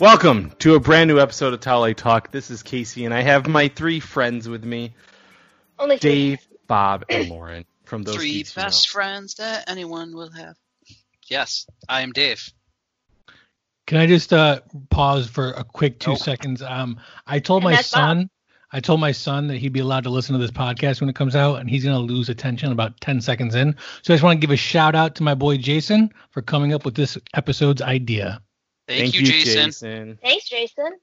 Welcome to a brand new episode of Towel Talk. This is Casey, and I have my three friends with me Only three. Dave, Bob, and Lauren from those Three Geeks You best Know. friends that anyone will have. Yes, I am Dave. Can I just uh, pause for a quick two Nope. seconds? Um, I told And my that's Bob. son, I told my son that he'd be allowed to listen to this podcast when it comes out, and he's gonna lose attention about ten seconds in. So I just want to give a shout out to my boy Jason for coming up with this episode's idea. Thank, you, Jason. Thanks, Jason.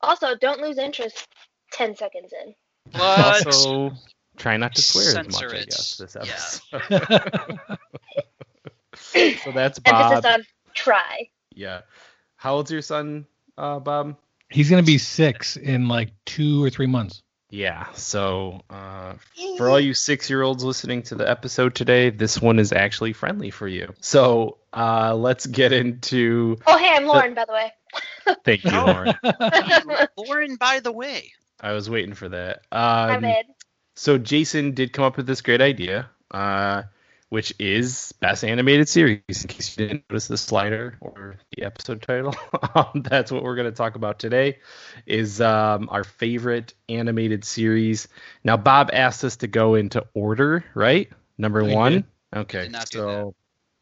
Also, don't lose interest 10 seconds in. What? Also, try not to swear as much, Censor I guess, this Yeah. episode. so that's Bob. Emphasis on try. Yeah. How old's your son, uh, Bob? he's gonna be six in like two or three months. Yeah. So, uh, for all you six-year-olds listening to the episode today, this one is actually friendly for you. So, uh, let's get into. Oh, hey, I'm Lauren, by the way. Thank you. Lauren. Lauren, by the way. I was waiting for that. My Um, bad. so Jason did come up with this great idea, uh, which is best animated series. In case you didn't notice the slider or the episode title, um, that's what we're going to talk about today. Is um, our favorite animated series. Now, Bob asked us to go into order, right? Number I one. did. Okay. Did not do so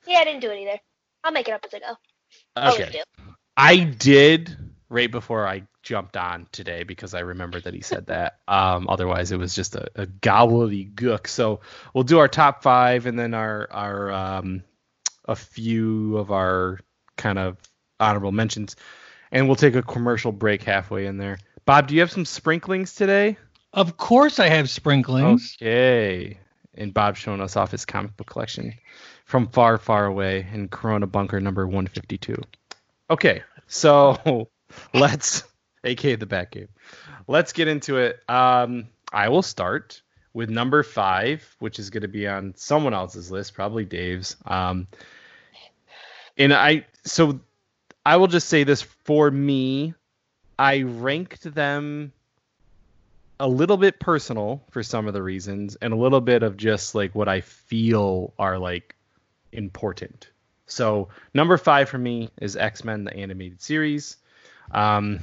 Yeah, I didn't do it either. I'll make it up as I go. Okay. I did right before I jumped on today because I remembered that he said that. Um, otherwise, it was just a, a gobbledygook. So we'll do our top five and then our our um, a few of our kind of honorable mentions, and we'll take a commercial break halfway in there. Bob, do you have some sprinklings today? Of course, I have sprinklings. Okay. And Bob's showing us off his comic book collection from far, far away in Corona Bunker number 152. Okay, so let's, aka the back game, let's get into it. Um, I will start with number five, which is going to be on someone else's list, probably Dave's. Um, and I, so I will just say this for me, I ranked them a little bit personal for some of the reasons and a little bit of just like what I feel are like important. So number five for me is X Men the animated series. Um,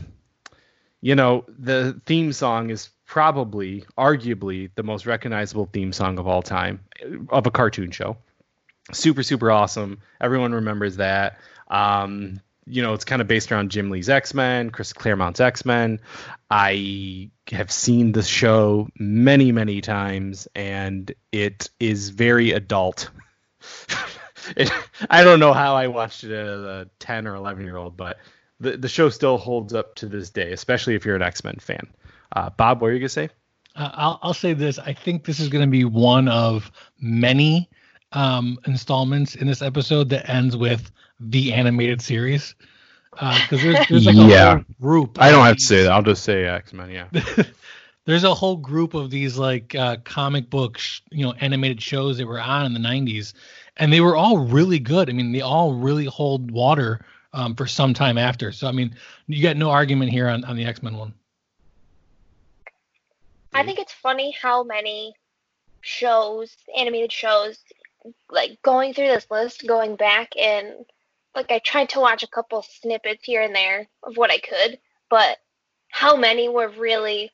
you know the theme song is probably, arguably, the most recognizable theme song of all time of a cartoon show. Super super awesome. Everyone remembers that. Um, you know, it's kind of based around Jim Lee's X Men, Chris Claremont's X Men. I have seen the show many, many times, and it is very adult. it, I don't know how I watched it as a 10 or 11 year old, but the, the show still holds up to this day, especially if you're an X Men fan. Uh, Bob, what are you going to say? Uh, I'll, I'll say this. I think this is going to be one of many um, installments in this episode that ends with the animated series. Because there's, there's like a Yeah. whole group. I don't have to say that. I'll just say X Men, yeah. there's a whole group of these like uh, comic book, sh- you know, animated shows that were on in the 90s, and they were all really good. I mean, they all really hold water um, for some time after. So I mean, you got no argument here on, on the X Men one. I think it's funny how many shows, animated shows, like going through this list, going back and like I tried to watch a couple snippets here and there of what I could, but how many were really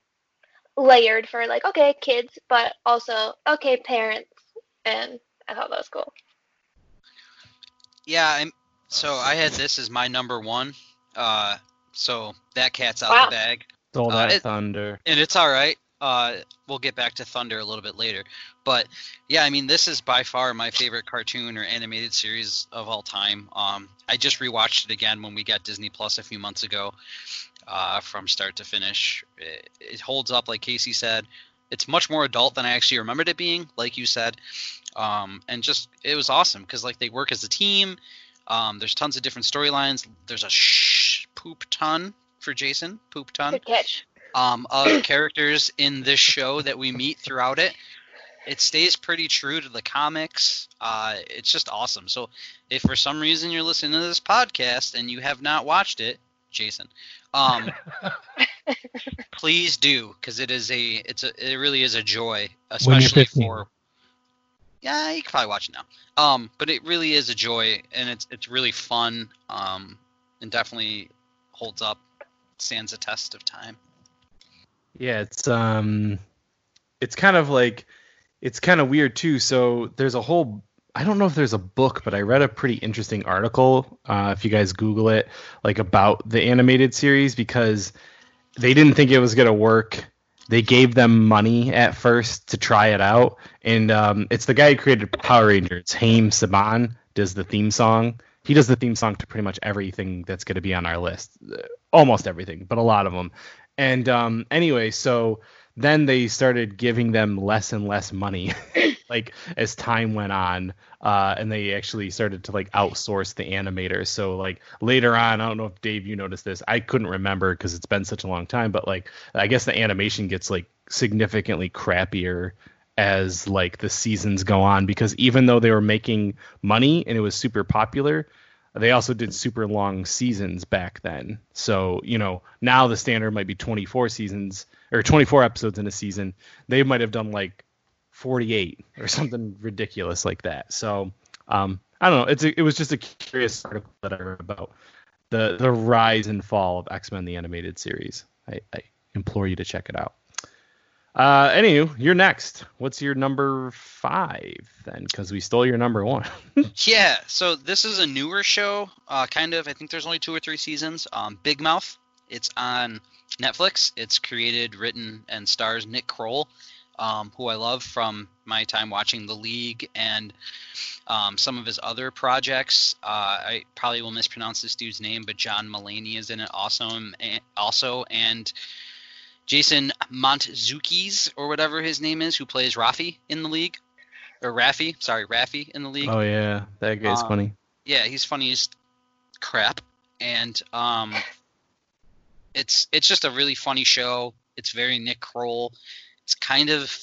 layered for like okay kids, but also okay parents, and I thought that was cool. Yeah, I'm, so I had this as my number one. Uh, so that cat's out Wow. the bag. Stole Uh, that it- thunder. and it's all right. Uh, we'll get back to Thunder a little bit later, but yeah, I mean, this is by far my favorite cartoon or animated series of all time. Um, I just rewatched it again when we got Disney Plus a few months ago, uh, from start to finish. It, it holds up, like Casey said. It's much more adult than I actually remembered it being, like you said, um, and just it was awesome because like they work as a team. Um, there's tons of different storylines. There's a shh poop ton for Jason, poop ton Good catch. um, of characters in this show that we meet throughout it. It stays pretty true to the comics. Uh, it's just awesome. So, if for some reason you're listening to this podcast and you have not watched it, Jason, um, please do because it is a it's a it really is a joy, especially for. Yeah, you can probably watch it now. Um, but it really is a joy, and it's it's really fun. Um, and definitely holds up, stands a test of time. Yeah, it's um, it's kind of like, it's kind of weird too. So there's a whole. I don't know if there's a book, but I read a pretty interesting article. Uh, if you guys Google it, like about the animated series, because they didn't think it was gonna work. They gave them money at first to try it out, and um, it's the guy who created Power Rangers, Haim Saban, does the theme song. He does the theme song to pretty much everything that's going to be on our list, almost everything, but a lot of them. And um, anyway, so then they started giving them less and less money like as time went on uh, and they actually started to like outsource the animators so like later on i don't know if dave you noticed this i couldn't remember because it's been such a long time but like i guess the animation gets like significantly crappier as like the seasons go on because even though they were making money and it was super popular they also did super long seasons back then. So, you know, now the standard might be 24 seasons or 24 episodes in a season. They might have done like 48 or something ridiculous like that. So, um, I don't know. It's a, it was just a curious article that I read about the the rise and fall of X Men the animated series. I, I implore you to check it out. Uh, anywho, you're next. What's your number five then? Because we stole your number one. yeah, so this is a newer show, uh, kind of. I think there's only two or three seasons. Um, Big Mouth. It's on Netflix. It's created, written, and stars Nick Kroll, um, who I love from my time watching The League and um, some of his other projects. Uh, I probably will mispronounce this dude's name, but John Mulaney is in it also, and, also, and Jason Mantzoukas or whatever his name is, who plays Rafi in the league, or Rafi, sorry, Rafi in the league. Oh yeah, that guy's Um, funny. Yeah, he's funny as crap, and um, it's it's just a really funny show. It's very Nick Kroll. It's kind of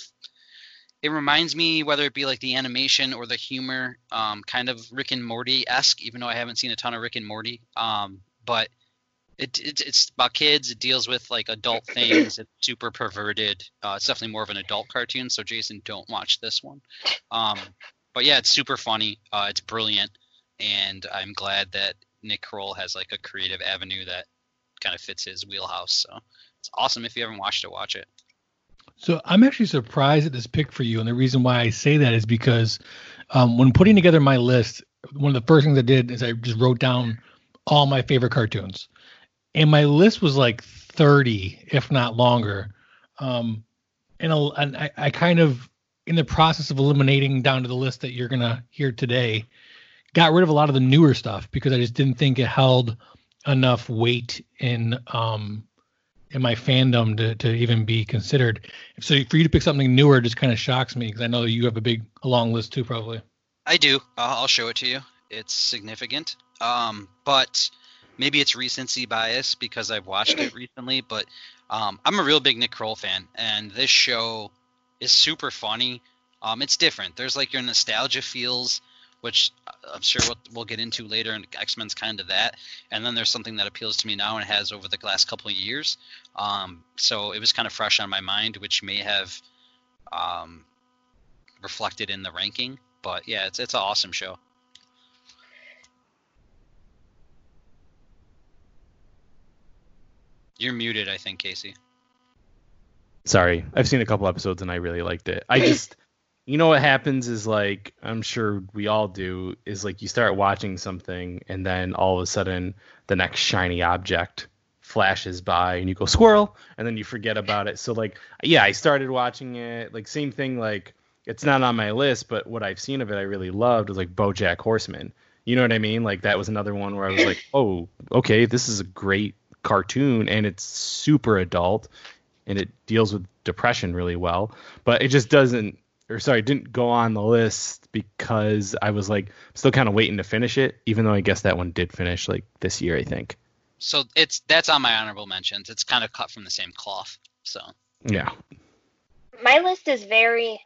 it reminds me whether it be like the animation or the humor, um, kind of Rick and Morty esque. Even though I haven't seen a ton of Rick and Morty, um, but it, it it's about kids. It deals with like adult things. It's super perverted. Uh, it's definitely more of an adult cartoon. So Jason, don't watch this one. Um, but yeah, it's super funny. Uh, it's brilliant, and I'm glad that Nick Kroll has like a creative avenue that kind of fits his wheelhouse. So it's awesome. If you haven't watched it, watch it. So I'm actually surprised at this pick for you, and the reason why I say that is because um, when putting together my list, one of the first things I did is I just wrote down all my favorite cartoons, and my list was like 30, if not longer. Um, and, a, and I, I kind of, in the process of eliminating down to the list that you're gonna hear today, got rid of a lot of the newer stuff because I just didn't think it held enough weight in um, in my fandom to, to even be considered. So for you to pick something newer just kind of shocks me because I know you have a big, a long list too, probably. I do. Uh, I'll show it to you. It's significant. Um, but maybe it's recency bias because I've watched it recently. But um, I'm a real big Nick Kroll fan, and this show is super funny. Um, it's different. There's like your nostalgia feels, which I'm sure we'll, we'll get into later, and X Men's kind of that. And then there's something that appeals to me now and has over the last couple of years. Um, so it was kind of fresh on my mind, which may have um, reflected in the ranking. But yeah, it's it's an awesome show. You're muted, I think, Casey. Sorry, I've seen a couple episodes and I really liked it. I just, you know, what happens is like I'm sure we all do is like you start watching something and then all of a sudden the next shiny object flashes by and you go squirrel and then you forget about it. So like, yeah, I started watching it. Like same thing. Like it's not on my list, but what I've seen of it I really loved was like BoJack Horseman. You know what I mean? Like that was another one where I was like, oh, okay, this is a great cartoon and it's super adult and it deals with depression really well, but it just doesn't or sorry, didn't go on the list because I was like still kind of waiting to finish it, even though I guess that one did finish like this year, I think. So it's that's on my honorable mentions. It's kind of cut from the same cloth. So Yeah. My list is very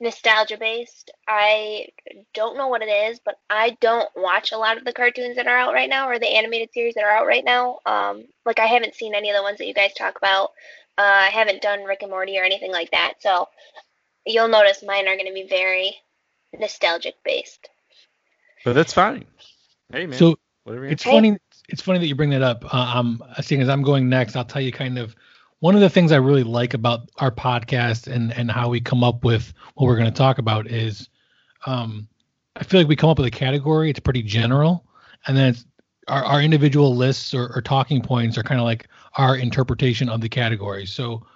nostalgia based. I don't know what it is, but I don't watch a lot of the cartoons that are out right now or the animated series that are out right now. Um, like I haven't seen any of the ones that you guys talk about. Uh, I haven't done Rick and Morty or anything like that. So you'll notice mine are going to be very nostalgic based. But that's fine. Hey man. So whatever you it's Hey. funny. It's funny that you bring that up. Uh, um, seeing as I'm going next, I'll tell you kind of one of the things I really like about our podcast and and how we come up with what we're going to talk about is, um, I feel like we come up with a category. It's pretty general, and then our our individual lists or, or talking points are kind of like our interpretation of the category. So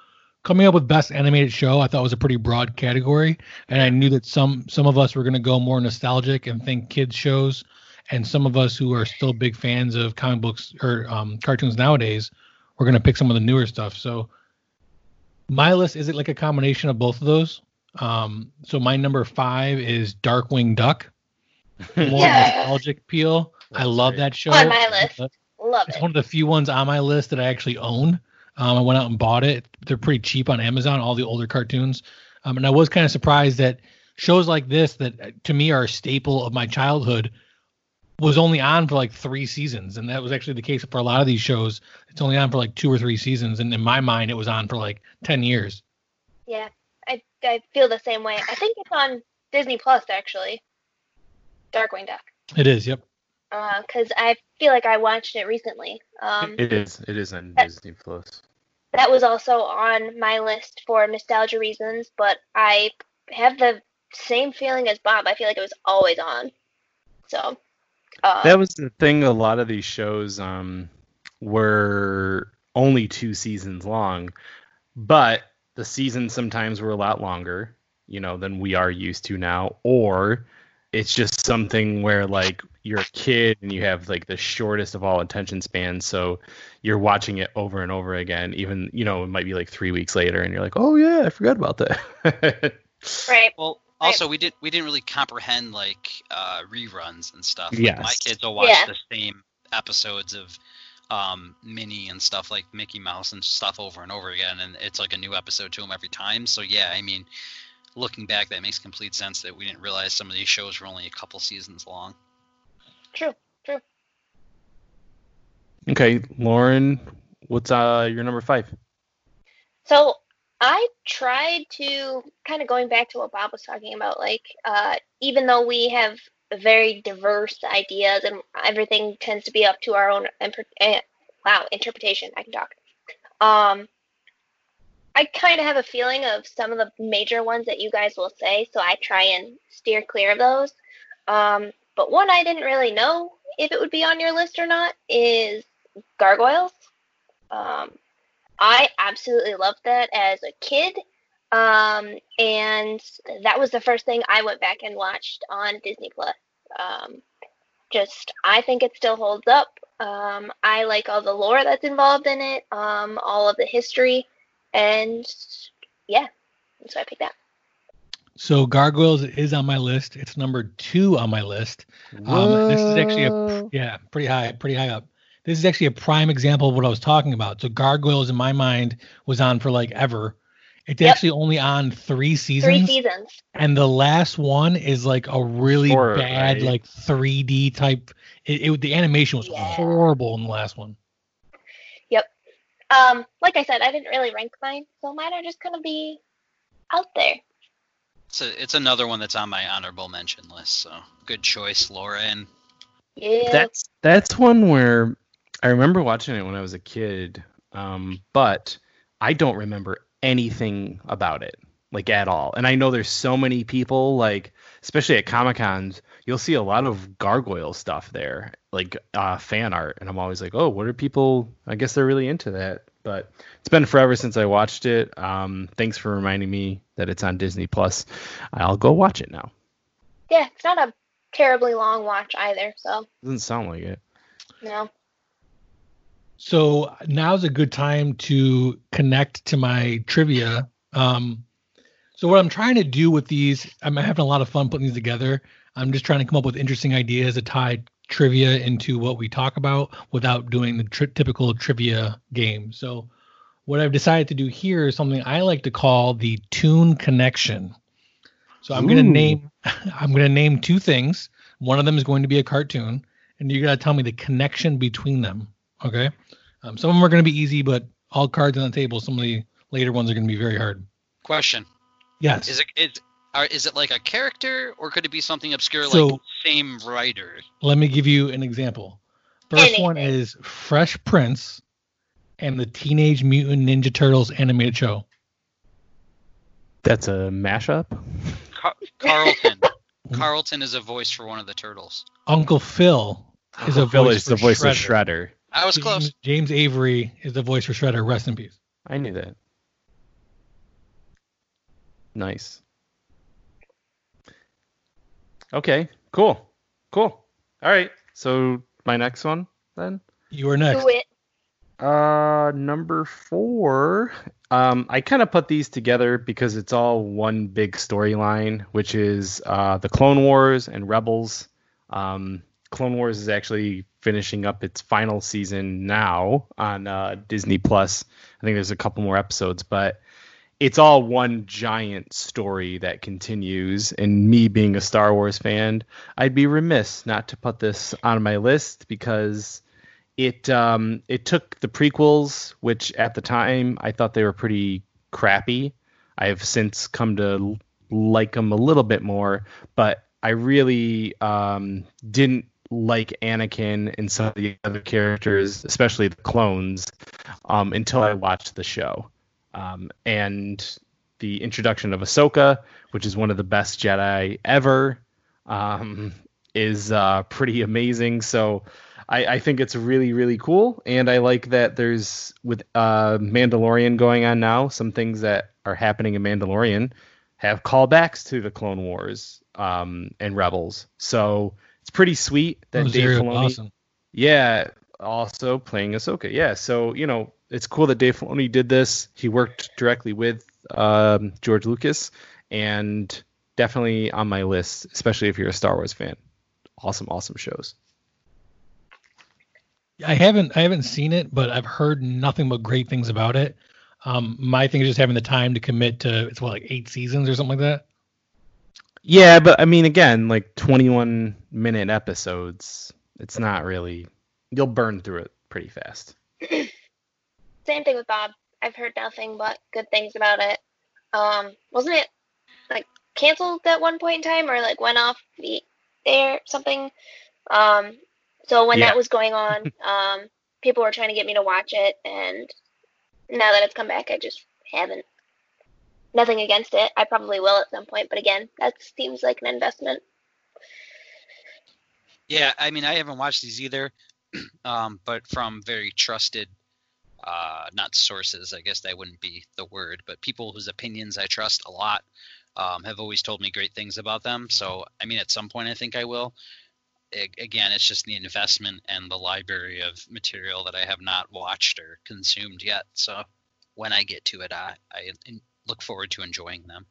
coming up with best animated show i thought was a pretty broad category and i knew that some some of us were going to go more nostalgic and think kids shows and some of us who are still big fans of comic books or um, cartoons nowadays we're going to pick some of the newer stuff so my list is it like a combination of both of those um, so my number five is darkwing duck more Yeah. nostalgic appeal i love great. that show On my list. Love it's it. one of the few ones on my list that I actually own. Um, I went out and bought it. They're pretty cheap on Amazon, all the older cartoons. Um, and I was kind of surprised that shows like this, that to me are a staple of my childhood, was only on for like three seasons. And that was actually the case for a lot of these shows. It's only on for like two or three seasons. And in my mind, it was on for like 10 years. Yeah, I I feel the same way. I think it's on Disney Plus actually. Darkwing Duck. It is, yep. Because I feel like I watched it recently. Um, It is. It is on Uh, Disney Plus. that was also on my list for nostalgia reasons, but I have the same feeling as Bob. I feel like it was always on. So. Uh, That was the thing. A lot of these shows um, were only two seasons long, but the seasons sometimes were a lot longer, you know, than we are used to now. Or it's just something where like you're a kid and you have like the shortest of all attention spans, so you're watching it over and over again. Even you know it might be like three weeks later, and you're like, oh yeah, I forgot about that. right. Well, Right. Also we didn't we didn't really comprehend like uh, reruns and stuff. Like, Yes. my kids will watch Yeah. the same episodes of um, Minnie and stuff like Mickey Mouse and stuff over and over again, and it's like a new episode to them every time. So yeah, I mean, looking back, that makes complete sense that we didn't realize some of these shows were only a couple seasons long. True. True. okay, Lauren, what's uh your number five? So I tried to kind of going back to what Bob was talking about, like uh, even though we have very diverse ideas and everything tends to be up to our own eh, wow interpretation. I can talk. Um, I kind of have a feeling of some of the major ones that you guys will say, so I try and steer clear of those. Um, but one I didn't really know if it would be on your list or not is gargoyles. Um, I absolutely loved that as a kid. Um, and that was the first thing I went back and watched on Disney Plus. Um, just, I think it still holds up. Um, I like all the lore that's involved in it, um, all of the history, and yeah, so I picked that. So Gargoyles is on my list. It's number two on my list. Um, this is actually a yeah, pretty high, pretty high up. This is actually a prime example of what I was talking about. So Gargoyles in my mind was on for like ever. It's Yep. actually only on three seasons, Three seasons. and the last one is like a really Short, bad right? like 3D type. It, it the animation was Yeah. horrible in the last one. Yep. Um, like I said, I didn't really rank mine, so mine are just gonna be out there. It's a, it's another one that's on my honorable mention list. So good choice, Laura. And Yeah. That's that's one where I remember watching it when I was a kid, um, but I don't remember anything about it, like at all. And I know there's so many people, like especially at Comic Cons, you'll see a lot of gargoyle stuff there, like uh, fan art, and I'm always like, oh, what are people? I guess they're really into that. But it's been forever since I watched it. Um, thanks for reminding me that it's on Disney Plus. I'll go watch it now. yeah, it's not a terribly long watch either, so Doesn't sound like it. know. So now's a good time to connect to my trivia. Um, so what I'm trying to do with these, I'm having a lot of fun putting these together. I'm just trying to come up with interesting ideas to tie trivia into what we talk about without doing the tri- typical trivia game. So what I've decided to do here is something I like to call the tune connection. So I'm going to name I'm going to name two things. One of them is going to be a cartoon, and you got to tell me the connection between them. Okay. Um, some of them are going to be easy, but all cards on the table. Some of the later ones are going to be very hard. question: Yes. Is it is are, is it like a character or could it be something obscure So- like same writer? Let me give you an example. First one is Fresh Prince and the Teenage Mutant Ninja Turtles animated show. That's a mashup. Car- Carlton. Carlton is a voice for one of the turtles. Uncle Phil is a Phil voice is the voice of Shredder. Shredder. I was James, close. James Avery is the voice for Shredder. Rest in peace. I knew that. Nice. Okay, cool. Cool. All right. So my next one then? You are next. Do it. Uh number 4. Um I kind of put these together because it's all one big storyline, which is uh the Clone Wars and Rebels. Um Clone Wars is actually finishing up its final season now on uh, Disney Plus. I think there's a couple more episodes, but it's all one giant story that continues. And me being a Star Wars fan, I'd be remiss not to put this on my list because it um, it took the prequels, which at the time I thought they were pretty crappy. I have since come to like them a little bit more, but I really um, didn't like Anakin and some of the other characters, especially the clones, um, until I watched the show. Um, and the introduction of Ahsoka, which is one of the best Jedi ever, um, is uh, pretty amazing. So I, I think it's really, really cool. And I like that there's, with uh, Mandalorian going on now, some things that are happening in Mandalorian have callbacks to the Clone Wars um, and Rebels. So it's pretty sweet that Dave Filoni. Dawson. Yeah, also playing Ahsoka. Yeah, so you know it's cool that Dave Filoni did this. He worked directly with um, George Lucas, and definitely on my list, especially if you're a Star Wars fan. Awesome, awesome shows. I haven't I haven't seen it, but I've heard nothing but great things about it. Um, my thing is just having the time to commit to it's what like eight seasons or something like that. Yeah, but I mean, again, like 21 minute episodes. It's not really. You'll burn through it pretty fast. Same thing with Bob. I've heard nothing but good things about it. Um, wasn't it like canceled at one point in time or like went off the air something? Um, so when Yeah. that was going on, um, people were trying to get me to watch it, and now that it's come back, I just haven't. Nothing against it. I probably will at some point, but again, that seems like an investment. Yeah, I mean, I haven't watched these either, um, but from very trusted, uh, not sources, I guess that wouldn't be the word, but people whose opinions I trust a lot um, have always told me great things about them. So, I mean, at some point, I think I will. Again, it's just the investment and the library of material that I have not watched or consumed yet. So, when I get to it, I, I look forward to enjoying them.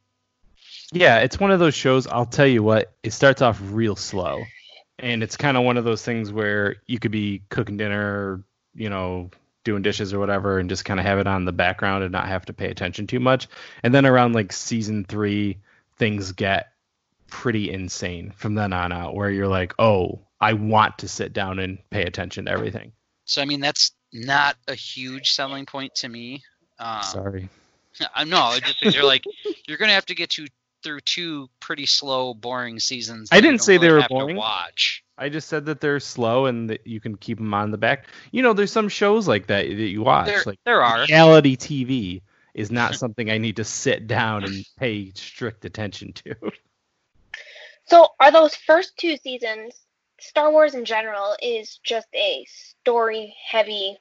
Yeah, it's one of those shows. I'll tell you what, it starts off real slow, and it's kind of one of those things where you could be cooking dinner, you know, doing dishes or whatever, and just kind of have it on the background and not have to pay attention too much. And then around like season three, things get pretty insane from then on out, where you're like, oh, I want to sit down and pay attention to everything. So, I mean, that's not a huge selling point to me. Um, Sorry. I know. it Just you're like you're gonna have to get to through two pretty slow, boring seasons. I didn't don't say they were boring. watch. I just said that they're slow and that you can keep them on the back. You know, there's some shows like that that you watch, There, like there are. reality TV is not something I need to sit down and pay strict attention to. So, are those first two seasons, Star Wars in general, is just a story heavy,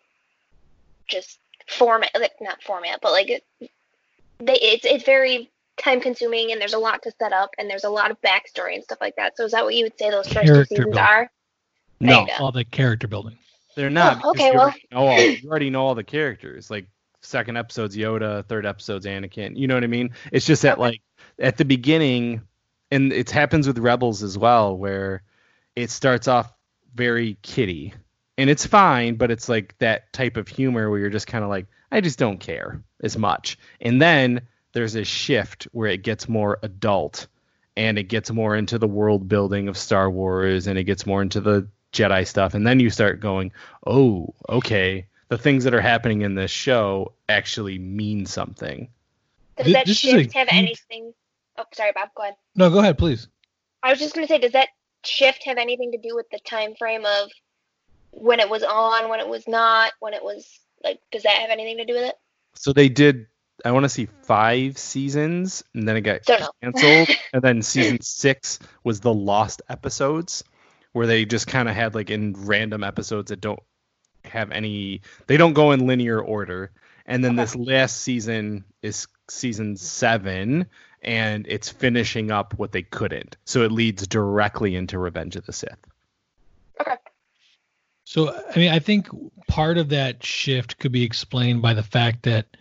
just format, like not format, but like it, they, it's it's very time consuming and there's a lot to set up and there's a lot of backstory and stuff like that. So, is that what you would say those first two seasons building. are? No. All the character building. they're not. Oh, because okay, you well- already, know all, you already know all the characters. Like second episode's Yoda, third episode's Anakin. You know what I mean? It's just that Okay. like at the beginning, and it happens with Rebels as well, where it starts off very kiddie, and it's fine, but it's like that type of humor where you're just kind of like, I just don't care as much, and then there's a shift where it gets more adult and it gets more into the world building of Star Wars and it gets more into the Jedi stuff and then you start going, "Oh, okay, the things that are happening in this show actually mean something." Does that this shift have huge- anything? Oh, sorry, Bob. Go ahead. No, go ahead, please. I was just gonna say, does that shift have anything to do with the time frame of when it was on, when it was not, when it was like, does that have anything to do with it? So they did. I want to see five seasons, and then it got canceled. and then season six was the lost episodes, where they just kind of had like in random episodes that don't have any. They don't go in linear order. And then Okay. this last season is season seven, and it's finishing up what they couldn't. So it leads directly into Revenge of the Sith. So, I mean, I think part of that shift could be explained by the fact that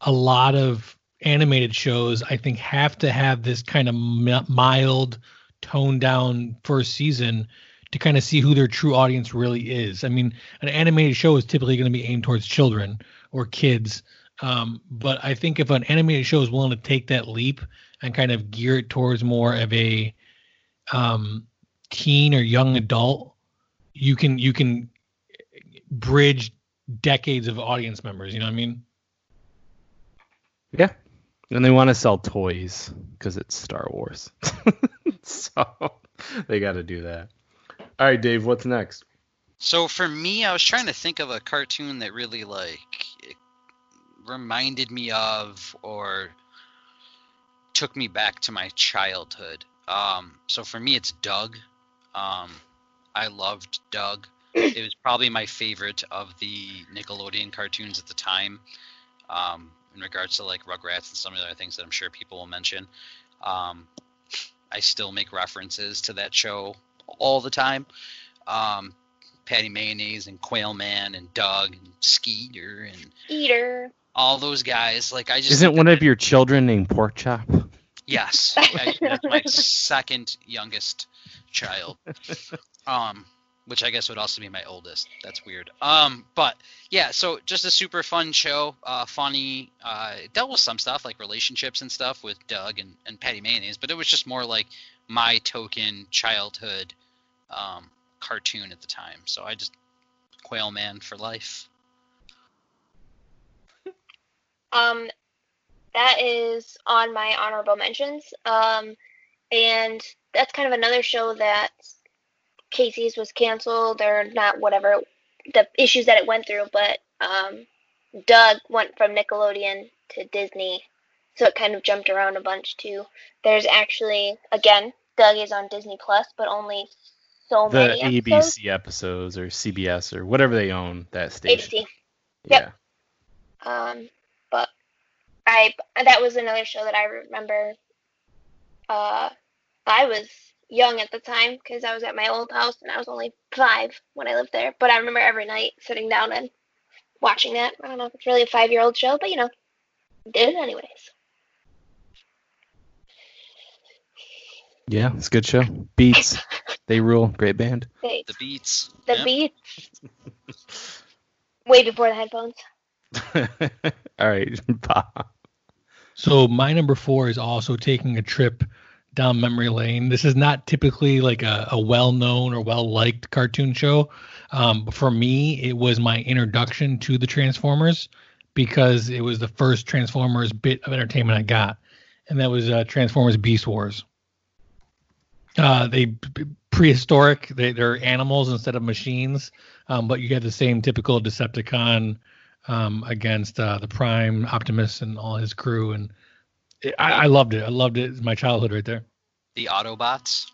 a lot of animated shows, I think, have to have this kind of mild, toned down first season to kind of see who their true audience really is. I mean, an animated show is typically going to be aimed towards children or kids. Um, but I think if an animated show is willing to take that leap and kind of gear it towards more of a um, teen or young adult, you can you can bridge decades of audience members. You know what I mean? Yeah. And they want to sell toys because it's Star Wars. so they got to do that. All right, Dave, what's next? So for me, I was trying to think of a cartoon that really like reminded me of or took me back to my childhood. Um, so for me, it's Doug. Um, I loved Doug. It was probably my favorite of the Nickelodeon cartoons at the time. Um, in regards to like Rugrats and some of the other things that I'm sure people will mention. Um, I still make references to that show all the time. Um, Patty Mayonnaise and Quail Man and Doug and Skeeter and Eater. all those guys. Like I just Isn't one that of your children named Pork Chop? Yes, I, that's my second youngest child. Um, which I guess would also be my oldest. That's weird. Um, but yeah, so just a super fun show. Uh, funny. Uh, it dealt with some stuff like relationships and stuff with Doug and, and Patty Mayonnaise, but it was just more like my token childhood um, cartoon at the time. So I just Quail Man for life. Um, that is on my honorable mentions. Um, and that's kind of another show that Casey's was canceled or not, whatever the issues that it went through. But um, Doug went from Nickelodeon to Disney, so it kind of jumped around a bunch too. There's actually, again, Doug is on Disney Plus, but only so The many episodes. ABC episodes or CBS or whatever they own that station. ABC. Yeah. Yep. Um, but I that was another show that I remember. Uh, I was young at the time because I was at my old house and I was only five when I lived there. But I remember every night sitting down and watching that. I don't know if it's really a five-year-old show, but you know, did it anyways. Yeah, it's a good show. Beets. they rule. Great band. They, The Beets. the Yep. beats way before the headphones. All right, Bob. So my number four is also taking a trip down memory lane. This is not typically like a, a well-known or well-liked cartoon show. Um, for me, it was my introduction to the Transformers because it was the first Transformers bit of entertainment I got, and that was uh, Transformers Beast Wars. Uh, they prehistoric. They, they're animals instead of machines, um, but you get the same typical Decepticon um, against uh, the Prime, Optimus, and all his crew, and I, I loved it. I loved it. It's my childhood right there. The Autobots.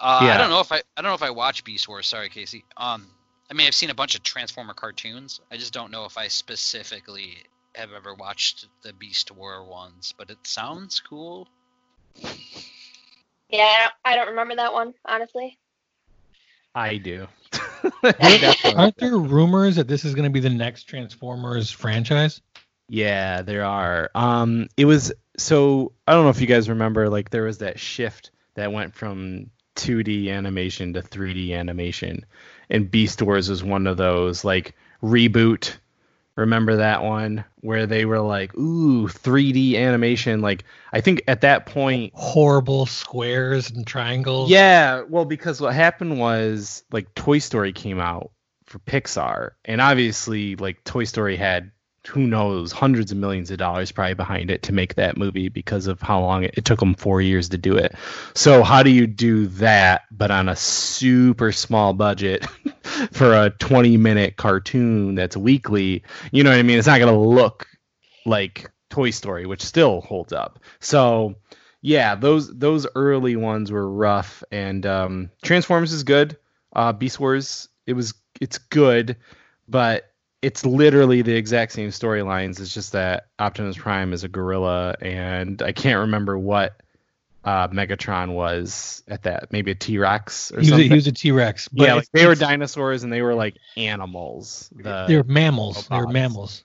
Uh, Yeah. I don't know if I I don't know if I watch Beast Wars. Sorry, Casey. Um, I mean I've seen a bunch of Transformer cartoons. I just don't know if I specifically have ever watched the Beast War ones. But it sounds cool. Yeah, I don't, I don't remember that one honestly. I do. Aren't there rumors that this is going to be the next Transformers franchise? Yeah, there are. Um, it was so I don't know if you guys remember, like there was that shift that went from 2D animation to 3D animation, and Beast Wars was one of those. Like reboot, remember that one where they were like, "Ooh, 3D animation." Like I think at that point, Horrible squares and triangles. yeah, well, because what happened was like Toy Story came out for Pixar, and obviously like Toy Story had who knows hundreds of millions of dollars probably behind it to make that movie because of how long it, it took them four years to do it. So how do you do that but on a super small budget for a 20 minute cartoon that's weekly? You know what I mean? It's not gonna look like Toy Story, which still holds up. So yeah, those those early ones were rough, and um, Transformers is good. Uh, Beast Wars, it was it's good, but it's literally the exact same storylines. It's just that Optimus Prime is a gorilla, and I can't remember what uh, Megatron was at that. Maybe a T Rex or He was, a, he was a T Rex. yeah, like they were dinosaurs and they were like animals. The, They're mammals. They're mammals.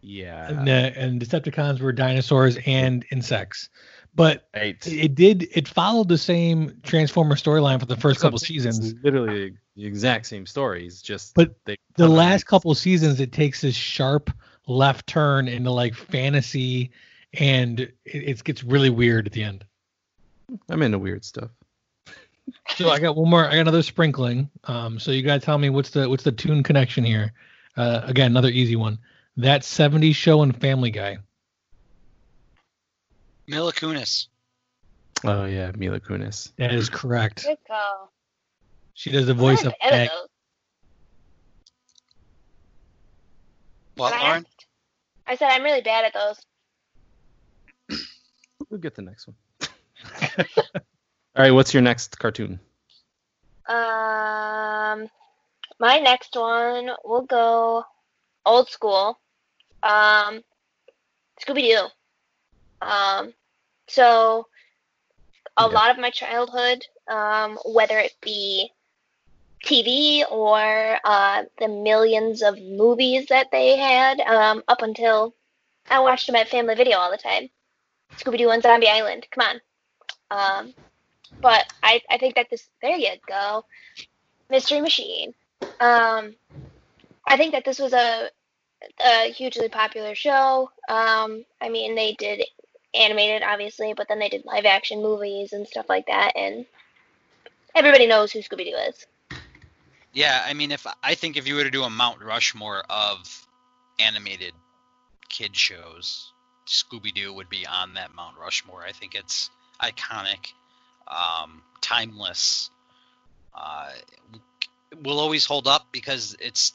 yeah, And, uh, and Decepticons were dinosaurs and insects. But right. it did it followed the same Transformer storyline for the first couple seasons. literally the exact same stories, just But The last couple seasons, it takes this sharp left turn into like fantasy, and it, it gets really weird at the end. I'm into weird stuff. So I got one more. I got another sprinkling. Um, so you gotta tell me what's the what's the tune connection here? Uh, again, another easy one. That '70s show and Family Guy. Mila Kunis. Oh yeah, Mila Kunis. That is correct. Good call. She does the voice of bad at Meg. those. What, I Lauren? I said I'm really bad at those. We'll get the next one. All right, what's your next cartoon? Um, my next one will go old school. Um, Scooby Doo. Um, so a Okay. lot of my childhood, um, whether it be TV or uh, the millions of movies that they had, um, up until I watched them at Family Video all the time. Scooby Doo and Zombie Island. Come on. Um, but I, I think that this there you go mystery machine um i think that this was a, a hugely popular show um i mean they did animated obviously but then they did live action movies and stuff like that and everybody knows who scooby-doo is Yeah, I mean, if I think if you were to do a Mount Rushmore of animated kid shows, Scooby Doo would be on that Mount Rushmore. I think it's iconic, um, timeless. Uh, will always hold up because it's,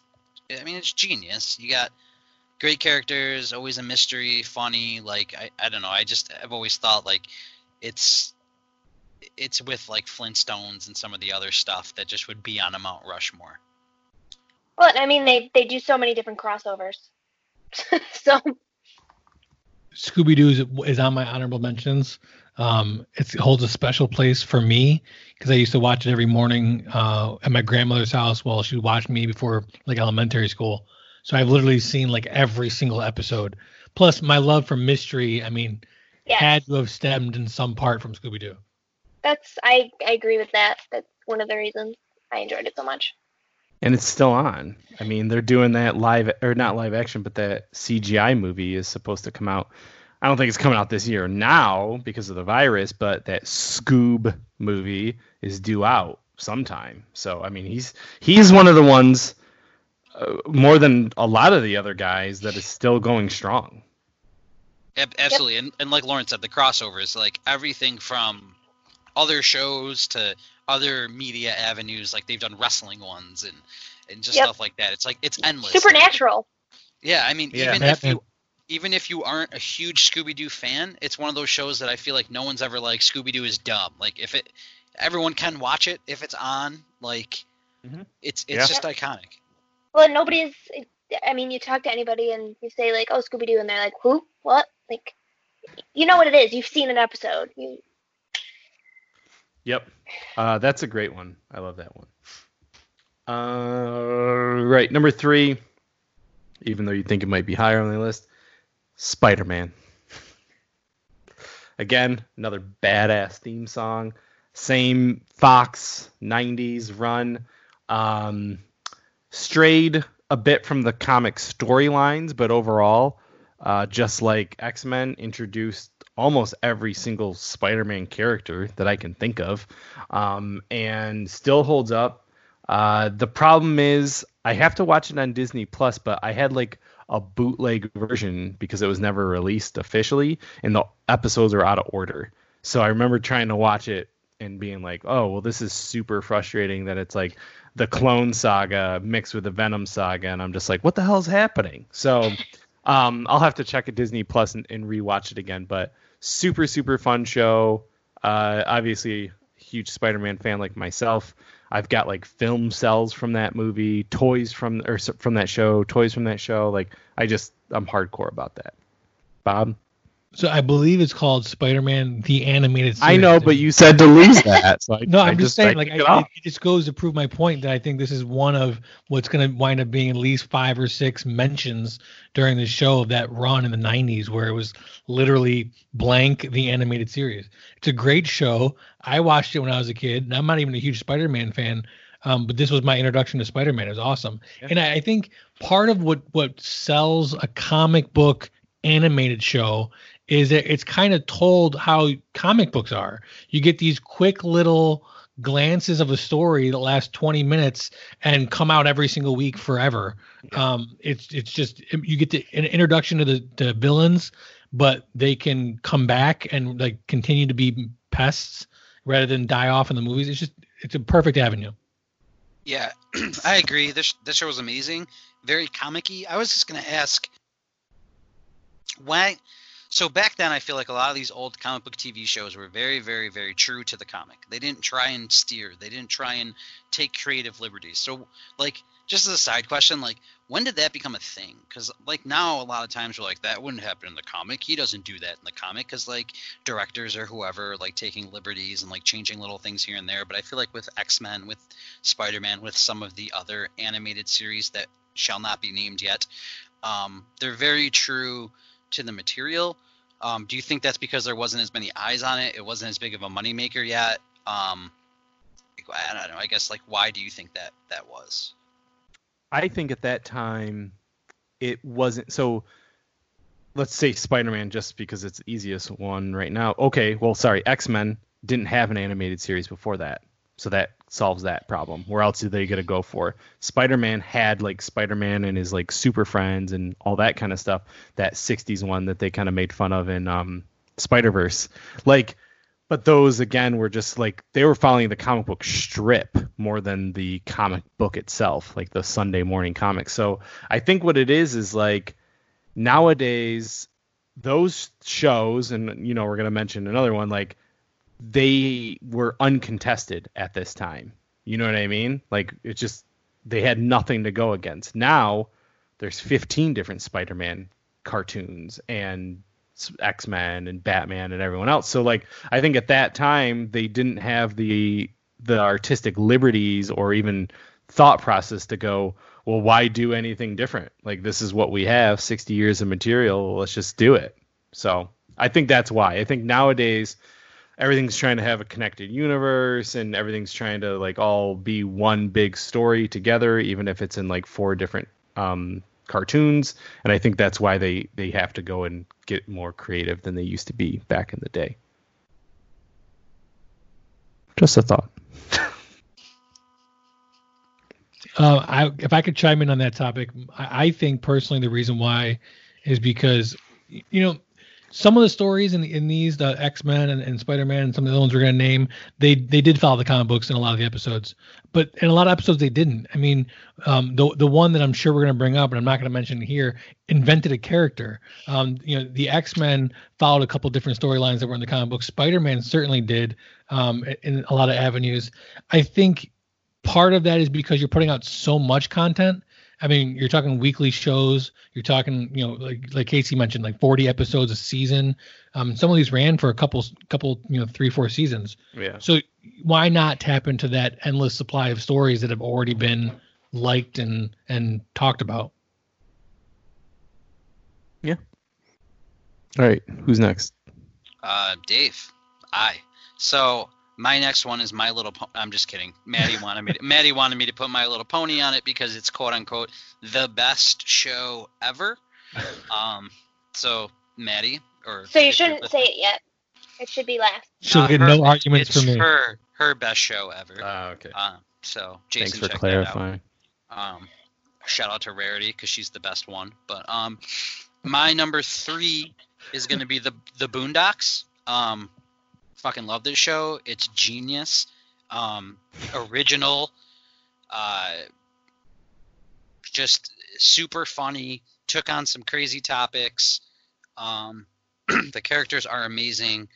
I mean, it's genius. You got great characters, always a mystery, funny. Like I, I don't know. I just I've always thought like it's it's with like Flintstones and some of the other stuff that just would be on a Mount Rushmore. well i mean they they do so many different crossovers so Scooby Doo is, is on my honorable mentions. Um, it's, it holds a special place for me because I used to watch it every morning uh, at my grandmother's house while she would watch me before like elementary school. So I've literally seen like every single episode. Plus, my love for mystery, I mean, yeah had to have stemmed in some part from Scooby Doo. that's I, I agree with that that's one of the reasons i enjoyed it so much And it's still on. I mean, they're doing that live or not live action, but that CGI movie is supposed to come out. I don't think it's coming out this year now because of the virus, but that Scoob movie is due out sometime. So I mean, he's he's one of the ones uh, more than a lot of the other guys that is still going strong. Ab- absolutely, and, and like Lauren said, the crossovers, like everything from other shows to other media avenues, like they've done wrestling ones and and just Yep. stuff like that. It's like it's endless. supernatural Yeah, I mean, Yeah. even if you even if you aren't a huge Scooby Doo fan, it's one of those shows that I feel like no one's ever like Scooby Doo is dumb. Like if it, everyone can watch it if it's on. Like Mhm. it's it's Yeah. just iconic. Well, nobody's. I mean, you talk to anybody and you say like, "Oh, Scooby Doo," and they're like, "Who? What?" Like, you know what it is. You've seen an episode. You, Yep. Uh, that's a great one. I love that one. Uh, right. Number three, even though you think it might be higher on the list, Spider Man. Again, another badass theme song. Same Fox 90s run. Um, strayed a bit from the comic storylines, but overall, uh, just like X Men, introduced almost every single Spider-Man character that I can think of, um, and still holds up. Uh, the problem is I have to watch it on Disney Plus, but I had like a bootleg version because it was never released officially, and the episodes are out of order. So I remember trying to watch it and being like, "Oh, well, this is super frustrating that it's like the Clone Saga mixed with the Venom Saga," and I'm just like, "What the hell's happening?" So um, I'll have to check at Disney Plus and, and rewatch it again. But super super fun show. Uh, obviously, huge Spider-Man fan like myself. I've got like film cells from that movie, toys from or from that show, toys from that show. Like I just I'm hardcore about that. Bob. So I believe it's called Spider-Man the animated. Series. I know, but you said to lose that. So I, no, I'm just, just saying, like, I, it, just goes to prove my point that I think this is one of what's going to wind up being at least five or six mentions during the show of that run in the '90s, where it was literally blank the animated series. It's a great show. I watched it when I was a kid, and I'm not even a huge Spider-Man fan. Um, but this was my introduction to Spider-Man. It was awesome, yeah. and I, I think part of what what sells a comic book animated show is that it's kind of told how comic books are. You get these quick little glances of a story that last 20 minutes and come out every single week forever. Um, it's it's just you get the, an introduction to the to villains, but they can come back and like continue to be pests rather than die off in the movies. It's just it's a perfect avenue. Yeah, I agree. This this show was amazing, very comicky. I was just gonna ask why so back then, I feel like a lot of these old comic book TV shows were very, very, very true to the comic. They didn't try and steer. They didn't try and take creative liberties. So, like, just as a side question, like, when did that become a thing? Because, like, now a lot of times we're like, that wouldn't happen in the comic. He doesn't do that in the comic because, like, directors or whoever, like, taking liberties and, like, changing little things here and there. But I feel like with X Men, with Spider Man, with some of the other animated series that shall not be named yet, um, they're very true to the material. Um, do you think that's because there wasn't as many eyes on it? It wasn't as big of a moneymaker yet. Um, I don't know. I guess like why do you think that that was? I think at that time it wasn't so. Let's say Spider-Man, just because it's the easiest one right now. Okay, well, sorry, X-Men didn't have an animated series before that, so that solves that problem. Where else are they gonna go for? Spider-Man had like Spider-Man and his like super friends and all that kind of stuff. That '60s one that they kind of made fun of in um, Spider-Verse, like. But those again were just like they were following the comic book strip more than the comic book itself, like the Sunday morning comic. So I think what it is is like nowadays those shows, and you know we're gonna mention another one like they were uncontested at this time. You know what I mean? Like it just they had nothing to go against. Now there's 15 different Spider-Man cartoons and X-Men and Batman and everyone else. So like I think at that time they didn't have the the artistic liberties or even thought process to go, well, why do anything different? Like this is what we have, 60 years of material, let's just do it. So I think that's why. I think nowadays everything's trying to have a connected universe and everything's trying to like all be one big story together even if it's in like four different um, cartoons. And i think that's why they they have to go and get more creative than they used to be back in the day. Just a thought. Uh, I, if i could chime in on that topic I, I think personally the reason why is because you know some of the stories in the, in these the X Men and, and Spider Man and some of the ones we're gonna name, they they did follow the comic books in a lot of the episodes, but in a lot of episodes they didn't. I mean, um, the the one that I'm sure we're gonna bring up, and I'm not gonna mention here, invented a character. Um, you know, the X Men followed a couple different storylines that were in the comic book. Spider Man certainly did um, in a lot of avenues. I think part of that is because you're putting out so much content I mean, you're talking weekly shows. You're talking, you know, like like Casey mentioned, like 40 episodes a season. Um, some of these ran for a couple, couple, you know, three, four seasons. Yeah. So why not tap into that endless supply of stories that have already been liked and and talked about? Yeah. All right. Who's next? Uh, Dave. I. So my next one is My Little. Po- I'm just kidding. Maddie wanted me. To, Maddie wanted me to put My Little Pony on it because it's quote unquote the best show ever. Um, so Maddie, or so you shouldn't say it yet. It should be last. She'll uh, get her, no arguments from me. Her her best show ever. Ah, uh, okay. Uh, so Jason, thanks for clarifying. Um, shout out to Rarity because she's the best one. But um, my number three is going to be the the Boondocks. Um, fucking love this show. It's genius. Um, original. Uh, just super funny. Took on some crazy topics. Um, the characters are amazing.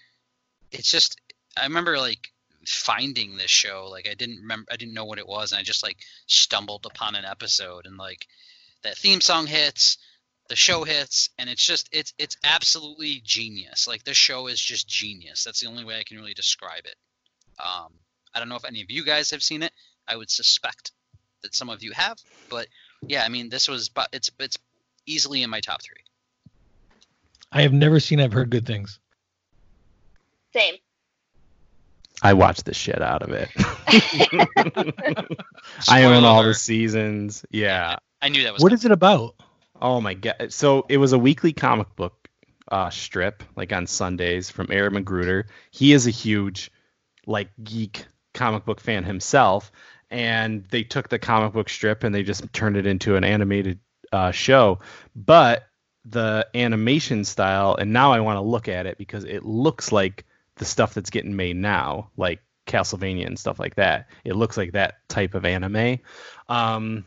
It's just I remember like finding this show. Like I didn't remember I didn't know what it was and I just like stumbled upon an episode and like that theme song hits, the show hits, and it's just it's it's absolutely genius. Like this show is just genius. That's the only way I can really describe it. Um, I don't know if any of you guys have seen it. I would suspect that some of you have, but yeah, I mean this was but it's it's easily in my top three. I have never seen. I've heard good things. Same. I watched the shit out of it. I own all the seasons. Yeah. I knew that was What is it about? Oh my god! So it was a weekly comic book uh, strip, like on Sundays, from Aaron McGruder. He is a huge, like, geek comic book fan himself, and they took the comic book strip and they just turned it into an animated uh, show. But the animation style, and now I want to look at it because it looks like the stuff that's getting made now, like Castlevania and stuff like that. It looks like that type of anime. Um,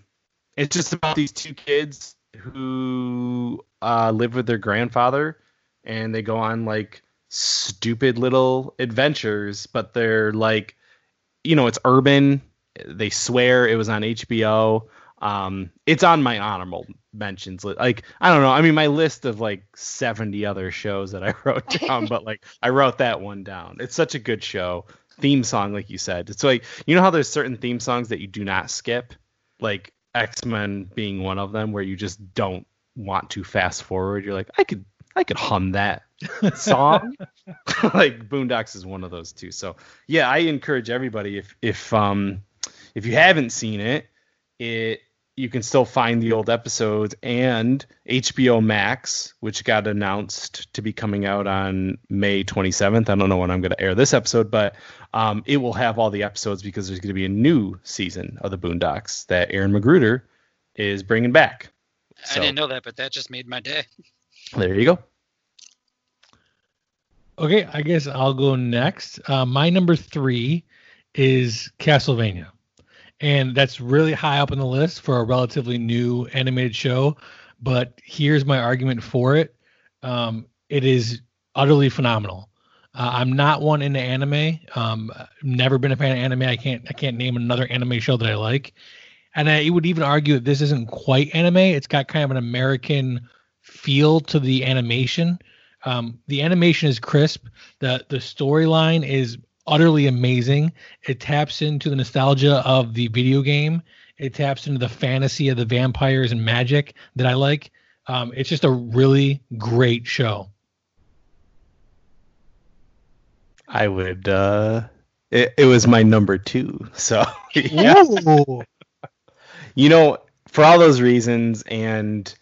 it's just about these two kids who uh, live with their grandfather and they go on like stupid little adventures but they're like you know it's urban. They swear it was on hbo um, it's on my honorable mentions li- like i don't know. I mean my list of like 70 other shows that i wrote down but like i wrote that one down. It's such a good show. Theme song like you said. It's like you know how there's certain theme songs that you do not skip? Like X-Men being one of them where you just don't want to fast forward. You're like, I could I could hum that song. like Boondocks is one of those too. So yeah, I encourage everybody if if um if you haven't seen it, it you can still find the old episodes and HBO Max, which got announced to be coming out on May 27th. I don't know when I'm going to air this episode, but um, it will have all the episodes because there's going to be a new season of the Boondocks that Aaron McGruder is bringing back. I didn't know that, but that just made my day. There you go. Okay, I guess I'll go next. Uh, my number three is Castlevania, and that's really high up on the list for a relatively new animated show. But here's my argument for it: um, it is utterly phenomenal. Uh, I'm not one into anime. Um, never been a fan of anime. I can't I can't name another anime show that I like. And I would even argue that this isn't quite anime. It's got kind of an American feel to the animation. Um, the animation is crisp. the The storyline is utterly amazing. It taps into the nostalgia of the video game. It taps into the fantasy of the vampires and magic that I like. Um, it's just a really great show. I would. uh It, it was my number two. So yeah. You know, for all those reasons, and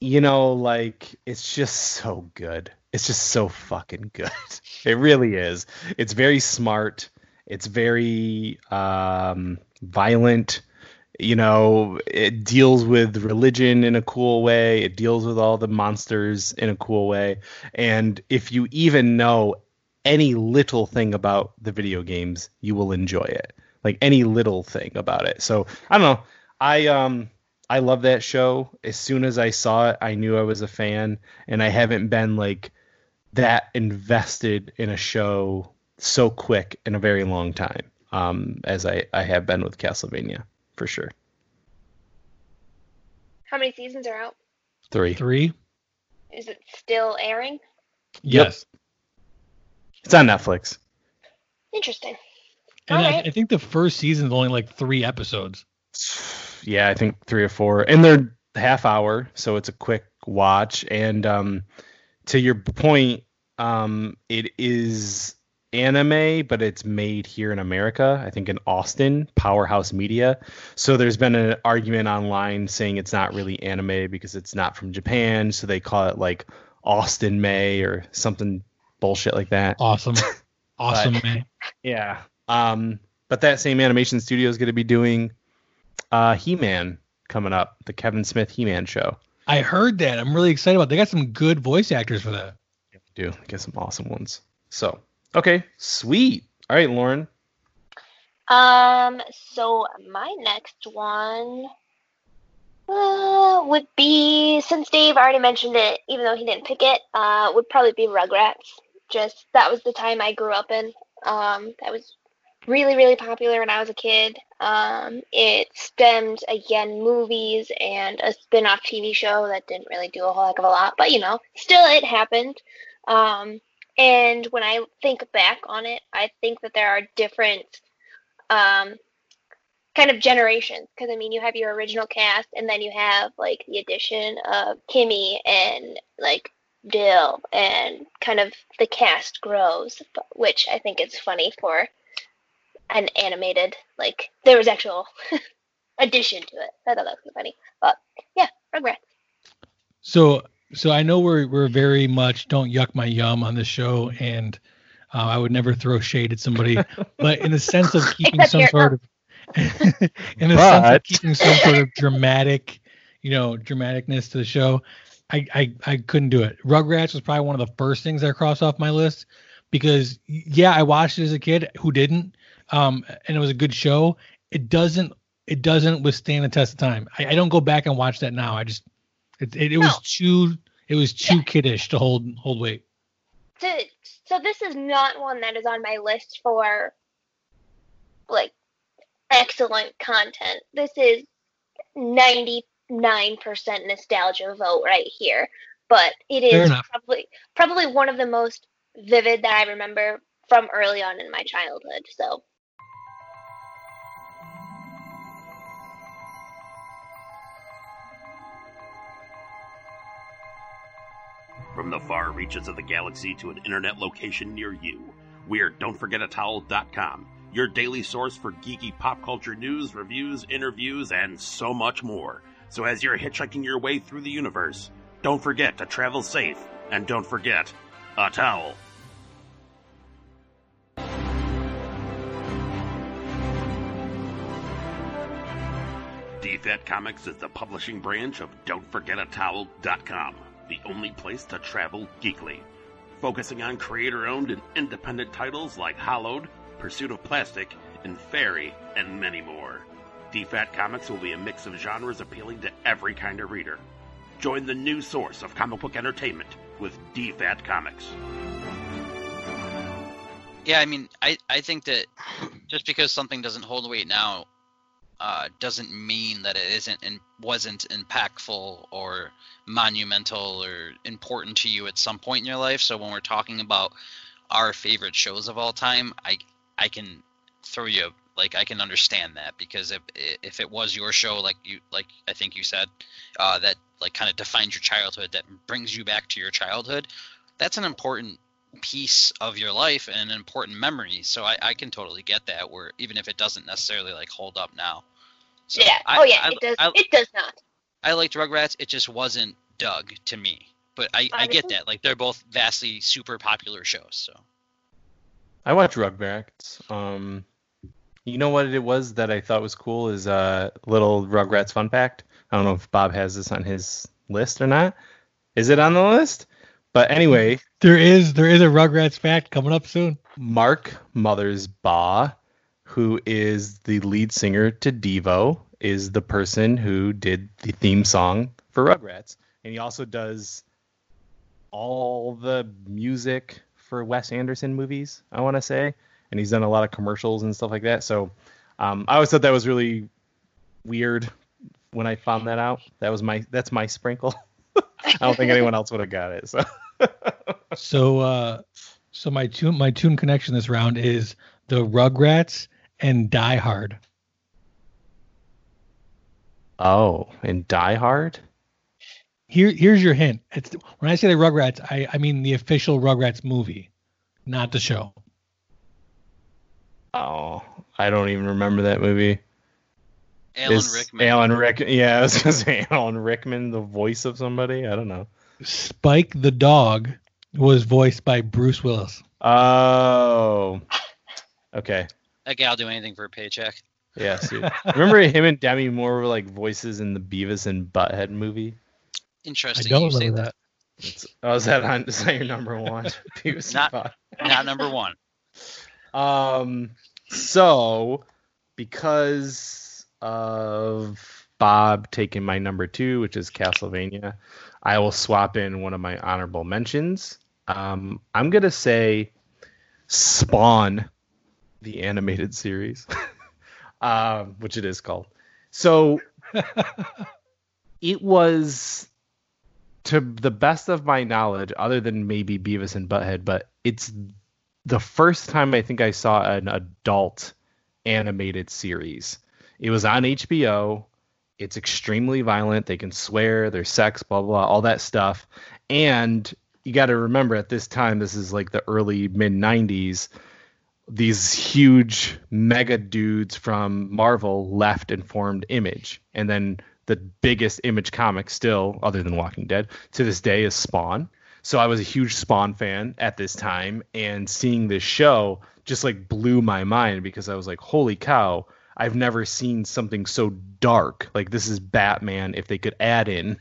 you know, like it's just so good. It's just so fucking good. It really is. It's very smart. It's very um, violent. You know, it deals with religion in a cool way. It deals with all the monsters in a cool way. And if you even know any little thing about the video games, you will enjoy it. Like any little thing about it. So I don't know. I um I love that show. As soon as I saw it, I knew I was a fan, and I haven't been like that invested in a show so quick in a very long time. Um, as I I have been with Castlevania for sure. How many seasons are out? Three. Three. Is it still airing? Yep. Yes. It's on Netflix. Interesting. And I, Alright. I think the first season is only like three episodes. Yeah, I think three or four, and they're half hour, so it's a quick watch. And um, to your point, um, it is anime, but it's made here in America. I think in Austin, Powerhouse Media. So there's been an argument online saying it's not really anime because it's not from Japan, so they call it like Austin May or something bullshit like that. Awesome. Awesome, man. Yeah. Um, but that same animation studio is going to be doing uh, He-Man coming up, the Kevin Smith He-Man show. I heard that. I'm really excited about. It. They got some good voice actors for that. Do get some awesome ones. So okay, sweet. All right, Lauren. Um, so my next one uh, would be since Dave already mentioned it, even though he didn't pick it, uh, would probably be Rugrats. Just that was the time I grew up in. Um, that was really really popular when I was a kid. Um, it stemmed again movies and a spin-off TV show that didn't really do a whole heck of a lot, but you know, still it happened. Um, and when I think back on it, I think that there are different um, kind of generations because I mean you have your original cast and then you have like the addition of Kimi and like Dill and kind of the cast grows, which I think is funny for an animated like there was actual addition to it. I thought that was funny, but yeah, Rugrats. So so I know we're we're very much don't yuck my yum on the show and uh, I would never throw shade at somebody, but in the sense of keeping some sort of, in the but... sense of keeping some sort of dramatic, you know, dramaticness to the show, I, I I couldn't do it. Rugrats was probably one of the first things I crossed off my list because yeah, I watched it as a kid. Who didn't? Um, and it was a good show. It doesn't it doesn't withstand the test of time. I, I don't go back and watch that now. I just it it, it no. was too it was too yeah. kiddish to hold hold weight. To so this is not one that is on my list for like excellent content. This is 99% nostalgia vote right here. But it is probably probably one of the most vivid that I remember from early on in my childhood. So From the far reaches of the galaxy to an internet location near you, we're Don'tForgetATowel.com, your daily source for geeky pop culture news, reviews, interviews, and so much more. So as you're hitchhiking your way through the universe, don't forget to travel safe, and don't forget a towel. DFAT Comics is the publishing branch of Don'tForgetATowel.com the only place to travel geekly. Focusing on creator owned and independent titles like Hollowed, Pursuit of Plastic, and Fairy, and many more. DFAT Comics will be a mix of genres appealing to every kind of reader. Join the new source of comic book entertainment with DFAT Comics. Yeah, I mean, I, I think that just because something doesn't hold weight now uh, doesn't mean that it isn't and wasn't impactful or monumental or important to you at some point in your life. So when we're talking about our favorite shows of all time, I I can throw you like I can understand that because if if it was your show like you like I think you said uh, that like kind of defines your childhood that brings you back to your childhood, that's an important piece of your life and an important memory. So I, I can totally get that. Where even if it doesn't necessarily like hold up now. So yeah. I, oh yeah. I, it does. I, it does not. I liked Rugrats. It just wasn't Doug to me. But I, I get that. Like they're both vastly super popular shows. So. I watch Rugrats. Um, you know what it was that I thought was cool is a uh, little Rugrats fun fact. I don't know if Bob has this on his list or not. Is it on the list? But anyway, there is there is a Rugrats fact coming up soon. Mark Mothersbaugh, who is the lead singer to Devo, is the person who did the theme song for Rugrats, and he also does all the music for Wes Anderson movies. I want to say, and he's done a lot of commercials and stuff like that. So um, I always thought that was really weird when I found that out. That was my that's my sprinkle. I don't think anyone else would have got it. So so uh so my tune my tune connection this round is the Rugrats and Die Hard. Oh, and Die Hard? Here here's your hint. It's when I say the Rugrats, I, I mean the official Rugrats movie, not the show. Oh, I don't even remember that movie. Alan is Rickman. Alan Rickman. Yeah, I was gonna say Alan Rickman, the voice of somebody. I don't know. Spike the dog was voiced by Bruce Willis. Oh. Okay. That gal do anything for a paycheck. Yeah, dude. Remember him and Demi Moore were like voices in the Beavis and Butthead movie? Interesting. I Interesting. don't you say remember that. that. Oh, is that on? Is that your number one? Beavis Not- and Not number one. Um, so because of Bob taking my number two, which is Castlevania, I will swap in one of my honorable mentions. Um, I'm gonna say Spawn, the animated series, um, which it is called. So it was to the best of my knowledge, other than maybe Beavis and Butthead, but it's the first time I think I saw an adult animated series. It was on HBO. It's extremely violent. They can swear, there's sex, blah, blah, blah, all that stuff. And you got to remember at this time, this is like the early mid 90s. These huge mega dudes from Marvel left and formed Image. And then the biggest Image comic still, other than Walking Dead, to this day is Spawn. So I was a huge Spawn fan at this time, and seeing this show just like blew my mind because I was like, holy cow, I've never seen something so dark. Like this is Batman if they could add in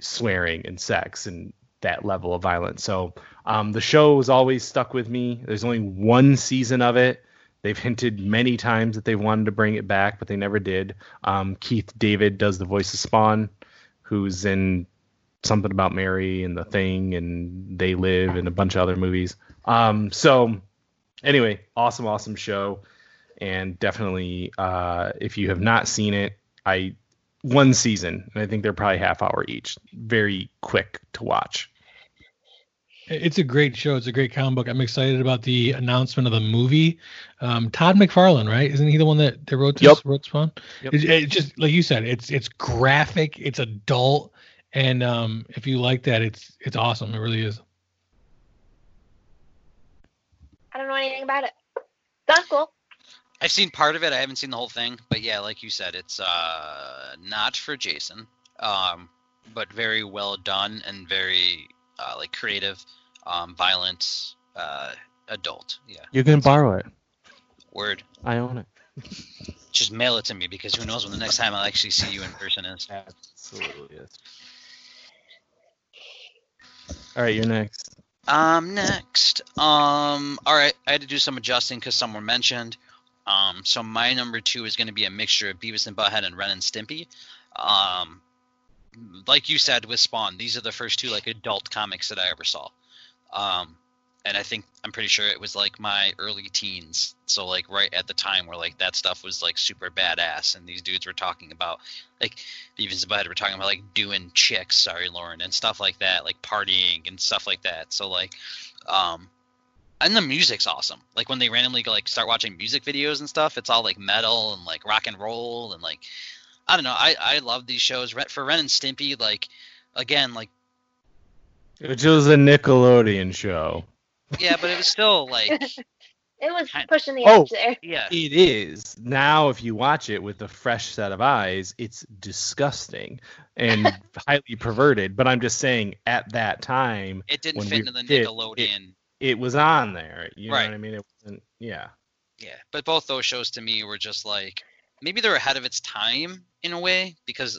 swearing and sex and that level of violence. So um, the show has always stuck with me. There's only one season of it. They've hinted many times that they wanted to bring it back, but they never did. Um, Keith David does the voice of Spawn, who's in something about Mary and the Thing and They Live and a bunch of other movies. Um, so anyway, awesome, awesome show, and definitely uh, if you have not seen it, I one season, and I think they're probably half hour each. Very quick to watch. It's a great show. It's a great comic book. I'm excited about the announcement of the movie. Um, Todd McFarlane, right? Isn't he the one that, that wrote this? Yep. Wrote Spawn? Yep. It's, it's just like you said. It's it's graphic. It's adult, and um, if you like that, it's it's awesome. It really is. I don't know anything about it. That's cool. I've seen part of it. I haven't seen the whole thing, but yeah, like you said, it's uh, not for Jason, um, but very well done and very uh, like creative, um, violent, uh, adult. Yeah, You can borrow it. word. I own it. Just mail it to me because who knows when the next time I'll actually see you in person is. Absolutely is. All right, you're next. Um, next. Um, all right, I had to do some adjusting because some were mentioned. Um, so my number two is going to be a mixture of Beavis and Butthead and Ren and Stimpy. Um, like you said with Spawn, these are the first two like adult comics that I ever saw. Um, and I think I'm pretty sure it was like my early teens. So like right at the time where like that stuff was like super badass, and these dudes were talking about like Beavis and Butthead were talking about like doing chicks, sorry Lauren, and stuff like that, like partying and stuff like that. So like, um, and the music's awesome. Like when they randomly like start watching music videos and stuff, it's all like metal and like rock and roll and like I don't know. I I love these shows. For Ren and Stimpy, like again, like Which was a Nickelodeon show. yeah, but it was still like It was Kind- pushing the Oh. edge there. yeah. It is. Now, if you watch it with a fresh set of eyes, it's disgusting and highly perverted. But I'm just saying, at that time, It didn't fit we into the Nickelodeon. it was on there. You know what I mean? It wasn't, yeah. Yeah, but both those shows to me were just like maybe they're ahead of its time in a way because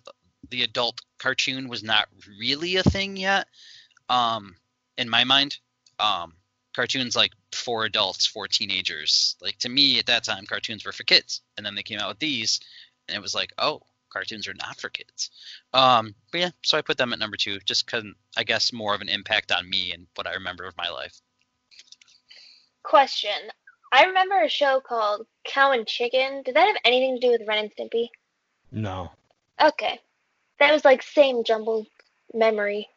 the adult cartoon was not really a thing yet. Um, in my mind, um, cartoons like for adults, for teenagers. Like to me at that time, cartoons were for kids, and then they came out with these, and it was like, oh, cartoons are not for kids. Um, but yeah, so I put them at number two, just because I guess more of an impact on me and what I remember of my life. Question. I remember a show called Cow and Chicken. Did that have anything to do with Ren and Stimpy? No. Okay. That was like same jumbled memory.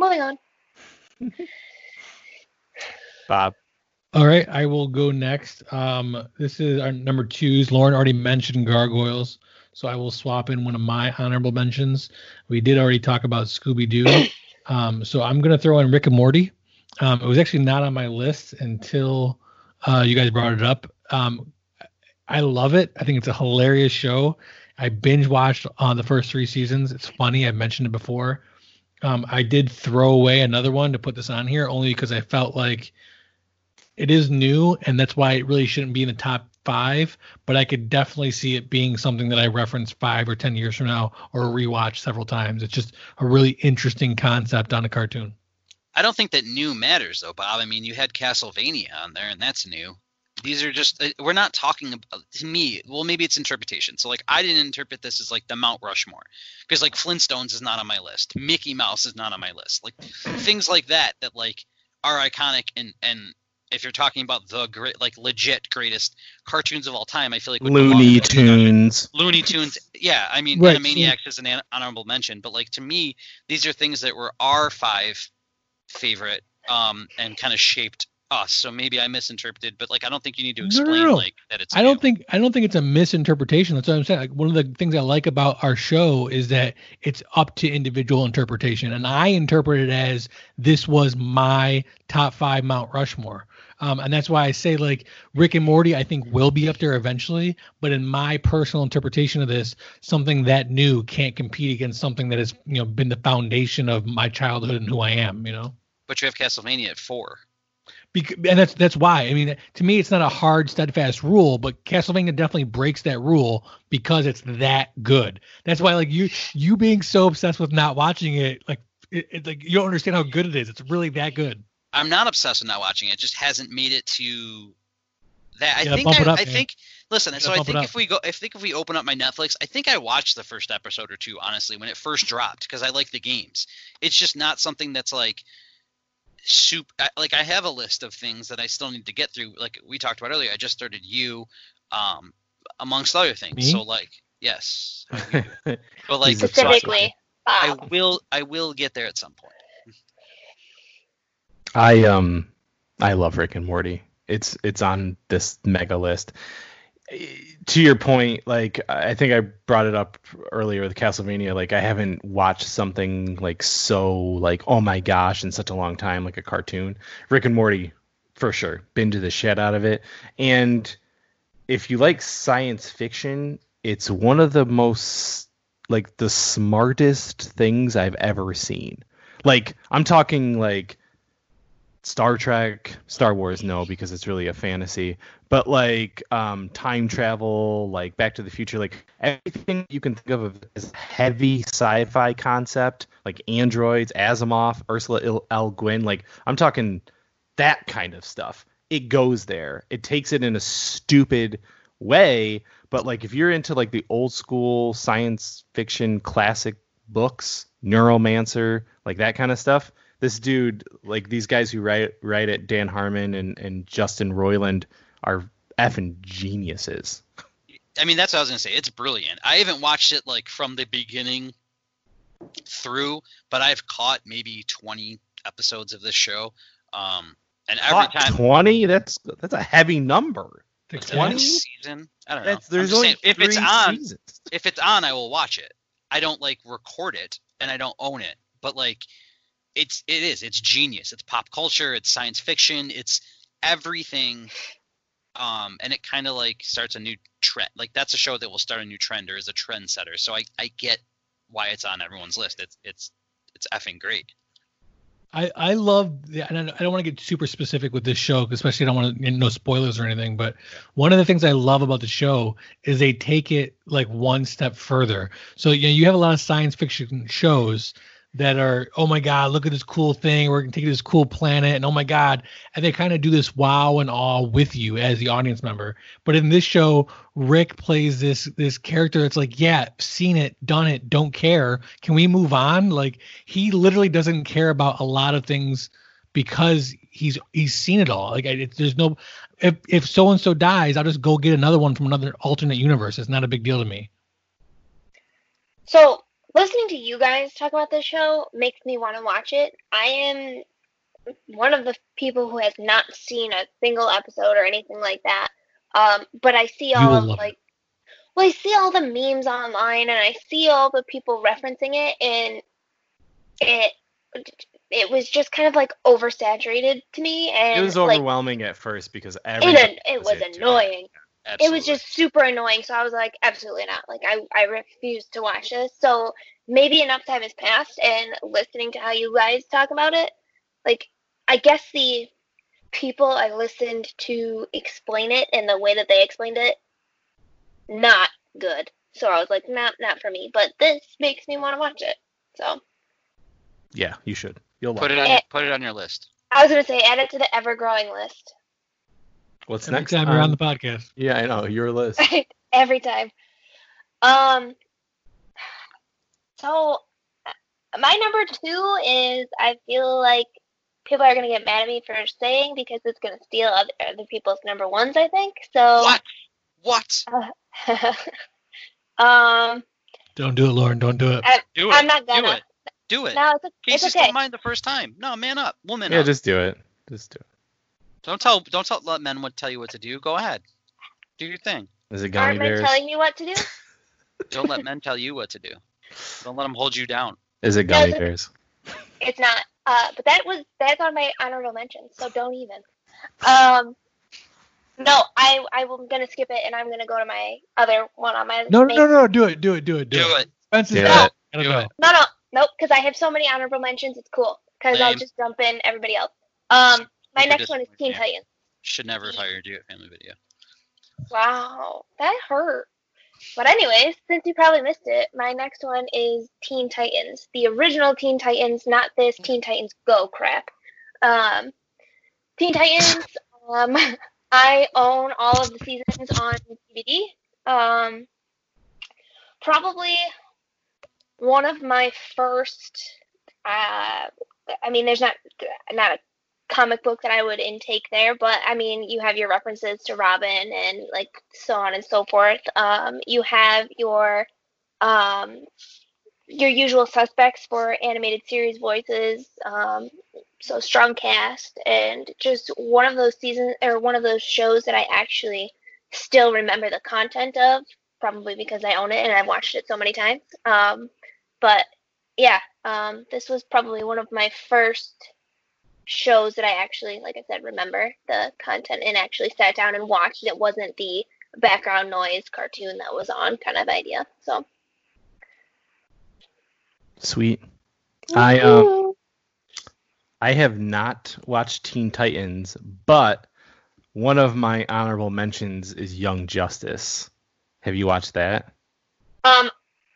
Moving on. Bob. All right, I will go next. Um, this is our number twos. Lauren already mentioned gargoyles, so I will swap in one of my honorable mentions. We did already talk about Scooby Doo, um, so I'm gonna throw in Rick and Morty. Um, it was actually not on my list until uh, you guys brought it up. Um, I love it. I think it's a hilarious show. I binge watched on the first three seasons. It's funny. I've mentioned it before. Um, I did throw away another one to put this on here only because I felt like it is new, and that's why it really shouldn't be in the top five, but I could definitely see it being something that I reference five or ten years from now or rewatch several times. It's just a really interesting concept on a cartoon. I don't think that new matters though, Bob. I mean, you had Castlevania on there, and that's new. These are just uh, we're not talking about to me. Well, maybe it's interpretation. So like I didn't interpret this as like the Mount Rushmore because like Flintstones is not on my list. Mickey Mouse is not on my list. Like things like that that like are iconic and and if you're talking about the great like legit greatest cartoons of all time, I feel like Looney to those 200. Tunes. Looney Tunes, yeah. I mean, Right, Animaniacs is an an honorable mention, but like to me, these are things that were our five favorite, um, and kind of shaped us. So maybe I misinterpreted, but like I don't think you need to No, no, explain no. like that it's. I don't new. think I don't think it's a misinterpretation. That's what I'm saying. Like one of the things I like about our show is that it's up to individual interpretation, and I interpret it as this was my top five Mount Rushmore. Um, and that's why I say like Rick and Morty, I think will be up there eventually. But in my personal interpretation of this, something that new can't compete against something that has you know been the foundation of my childhood and who I am. You know. But you have Castlevania at four. Bec- and that's that's why. I mean, to me, it's not a hard, steadfast rule, but Castlevania definitely breaks that rule because it's that good. That's why, like you, you being so obsessed with not watching it, like it, it's like you don't understand how good it is. It's really that good. I'm not obsessed with not watching it. it just hasn't made it to that. I think I, up, I think listen. So I think if we go, I think if we open up my Netflix, I think I watched the first episode or two honestly when it first dropped because I like the games. It's just not something that's like soup. Like I have a list of things that I still need to get through. Like we talked about earlier, I just started you, um, amongst other things. Me? So like yes, but like He's so I- Specifically, I will I will get there at some point. I um I love Rick and Morty. It's it's on this mega list. To your point, like I think I brought it up earlier with Castlevania. Like I haven't watched something like so like oh my gosh in such a long time, like a cartoon. Rick and Morty, for sure, been to the shit out of it. And if you like science fiction, it's one of the most like the smartest things I've ever seen. Like I'm talking like Star Trek, Star Wars, no, because it's really a fantasy. But like um, time travel, like Back to the Future, like everything you can think of as heavy sci-fi concept, like androids, Asimov, Ursula Le Guin, like I'm talking that kind of stuff. It goes there. It takes it in a stupid way, but like if you're into like the old school science fiction classic books, Neuromancer, like that kind of stuff, this dude, like these guys who write write it, Dan Harmon and, and Justin Roiland, are effing geniuses. I mean, that's what I was gonna say. It's brilliant. I haven't watched it like from the beginning through, but I've caught maybe 20 episodes of this show. Um, and every Fuck, time twenty, that's that's a heavy number. it's 20? season, I don't know. That's there's only saying, if it's on, seasons. if it's on, I will watch it. I don't like record it and I don't own it, but like it's it is it's genius. It's pop culture. It's science fiction. It's everything. Um, and it kind of like starts a new trend. Like that's a show that will start a new trend or is a trendsetter. So I I get why it's on everyone's list. It's it's it's effing great. I I love the, and I don't want to get super specific with this show, especially I don't want to you no spoilers or anything. But one of the things I love about the show is they take it like one step further. So you know, you have a lot of science fiction shows that are oh my god look at this cool thing. We're gonna take this cool planet. And oh my god. And they kind of do this wow and awe with you as the audience member. But in this show rick plays this this character that's like yeah seen it done it don't care. Can we move on? Like he literally doesn't care about a lot of things because he's he's seen it all. Like it, there's no if if so and so dies i'll just go get another one from another alternate universe. It's not a big deal to me. So listening to you guys talk about this show makes me want to watch it. I am one of the people who has not seen a single episode or anything like that. Um, but I see all of love like, well, I see all the memes online and I see all the people referencing it, and it it was just kind of like oversaturated to me, and It was like overwhelming at first because it, it was into it. Annoying. Absolutely. It was just super annoying. So I was like, absolutely not. Like I, I refuse to watch this. So maybe enough time has passed and listening to how you guys talk about it, like I guess the people I listened to explain it and the way that they explained it, not good. So I was like, not not for me. But this makes me want to watch it. So Yeah, you should. You'll Put it it. on Eh. put it on your list. I was gonna say add it to the ever growing list. What's Every next? time you're on on- the podcast. Yeah, I know your list. Every time. Um. So uh, my number two is I feel like people are gonna get mad at me for saying because it's gonna steal other, other people's number ones. I think so. What? What? um. Don't do it, Lauren. Don't do it. Do it. I'm not gonna. it. Do it. No, it's, Casey it's okay. stole mine the first time. No, man up. Woman yeah, up. Yeah, just do it. Just do it. Don't tell don't tell let men what tell you what to do. Go ahead. Do your thing. Is it gummy Aren't men telling me what to do? Don't let men tell you what to do. Don't let them hold you down. Is it No, gummy it's- bears? It's not. Uh, but that was that's on my honorable mention, so don't even. Um, no, I I am gonna skip it, and I'm gonna go to my other one on my. No, no, main- no, no. Do it. Do it. Do it. Do, Do it. Spencer's Do got it. Gotta Do go. it. No, no, nope. Because I have so many honorable mentions, it's cool. Because I'll just jump in everybody else. Um, my next one is Teen. Titans. Should never have hired you at Family Video. Wow, that hurt. But anyways, since you probably missed it, my next one is Teen Titans, the original Teen Titans, not this Teen Titans Go crap. Um, Teen Titans. Um, I own all of the seasons on DVD. Um, probably one of my first. Uh, I mean, there's not not a comic book that I would intake there, but I mean, you have your references to Robin and like so on and so forth. Um, you have your um, your usual suspects for animated series voices. Um, so strong cast and just one of those seasons or one of those shows that I actually still remember the content of, probably because I own it and I've watched it so many times. Um, but yeah, um, this was probably one of my first shows that I actually, like I said, remember the content and actually sat down and watched. It wasn't the background noise cartoon that was on kind of idea. So Sweet. I um I have not watched Teen Titans, but one of my honorable mentions is Young Justice. Have you watched that? um,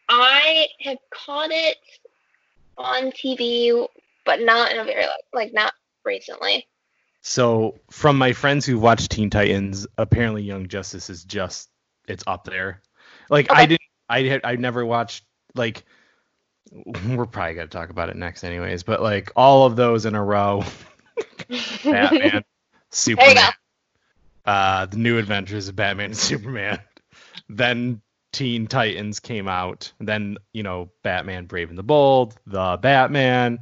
I have caught it on TV, but not in a very like not recently. So, from my friends who watched Teen Titans, apparently Young Justice is just it's up there. Like I didn't I had I never watched like we're probably going to talk about it next anyways, but like all of those in a row. Batman, Superman, uh, the new adventures of Batman and Superman. then Teen Titans came out. Then, you know, Batman Brave and the Bold, The Batman,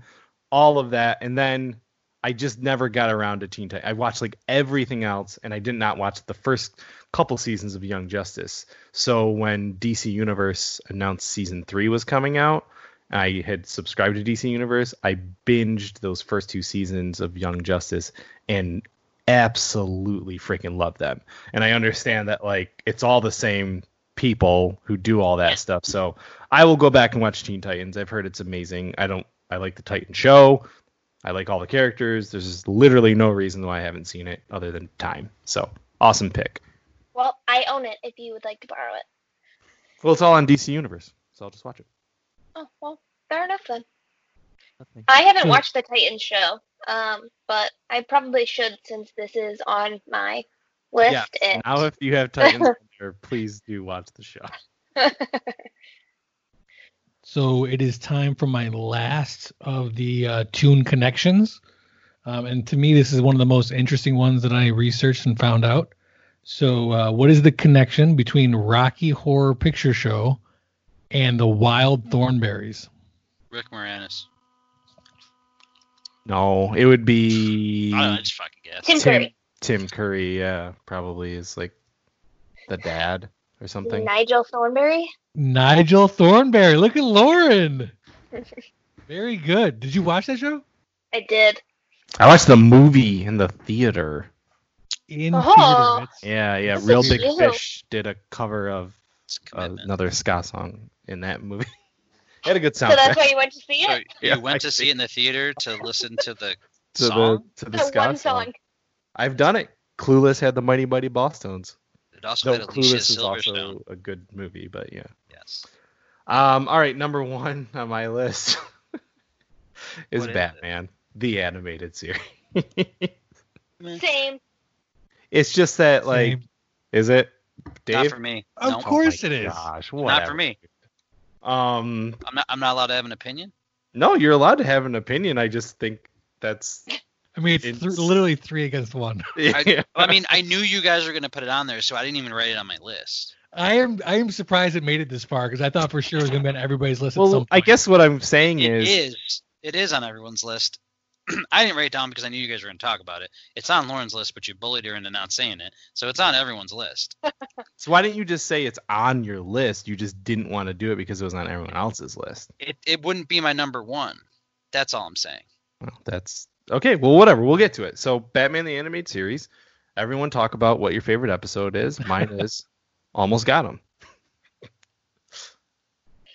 all of that. And then I just never got around to Teen Titans. I watched like everything else, and I did not watch the first couple seasons of Young Justice. So when DC Universe announced season three was coming out, I had subscribed to DC Universe. I binged those first two seasons of Young Justice and absolutely freaking love them. And I understand that like it's all the same people who do all that stuff. So I will go back and watch Teen Titans. I've heard it's amazing. I don't I like the Titan show. I like all the characters. There's literally no reason why I haven't seen it other than time. So awesome pick. Well, I own it if you would like to borrow it. Well, it's all on DC Universe, so I'll just watch it. Oh, well, fair enough then. I haven't watched the Titan show, um, but I probably should since this is on my list. Yes. And Now, if you have Titans, please do watch the show. So it is time for my last of the uh, tune connections. Um, and to me, this is one of the most interesting ones that I researched and found out. So, uh, what is the connection between Rocky Horror Picture Show and the Wild Thornberrys? Rick Moranis. No, it would be I know, I just fucking guess. Tim Tim Curry, Tim Curry. Yeah, probably is like the dad or something. Nigel Thornberry. Nigel Thornberry. Look at Lauren. Very good. Did you watch that show? I did. I watched the movie in the theater. In Oh. theater. It's- Yeah, yeah. This Reel Big real. Fish did a cover of a uh, another ska song in that movie. it had a good sound. So that's why you went to see So it. you Yeah, went I to see it in the theater to listen to the to song. the to the The ska one song. song. I've done it. Clueless had the Mighty Mighty Bosstones. It also Though had Alicia Clueless is also a good movie, but yeah. Yes. Um, all right, number one on my list is What is it? Batman, the animated series. Same. it's just that, like, Same. is it, Not for me. Of No, course Oh it is. Gosh, Not for me. Um, I'm not. I'm not allowed to have an opinion. no, you're allowed to have an opinion. I just think that's. I mean, it's, It's- th- literally three against one. I, I mean, I knew you guys were gonna put it on there, so I didn't even write it on my list. I am I am surprised it made it this far because I thought for sure it was gonna be on everybody's list. at well, some I guess what I'm saying is It is, is. It is on everyone's list. I didn't write it down because I knew you guys were gonna talk about it. It's on Lauren's list, but you bullied her into not saying it, so it's on everyone's list. so why didn't you just say it's on your list? You just didn't want to do it because it was on everyone else's list. It it wouldn't be my number one. That's all I'm saying. Well, that's okay. Well, whatever. We'll get to it. So, Batman the Animated Series. Everyone talk about what your favorite episode is. Mine is Almost Got Him.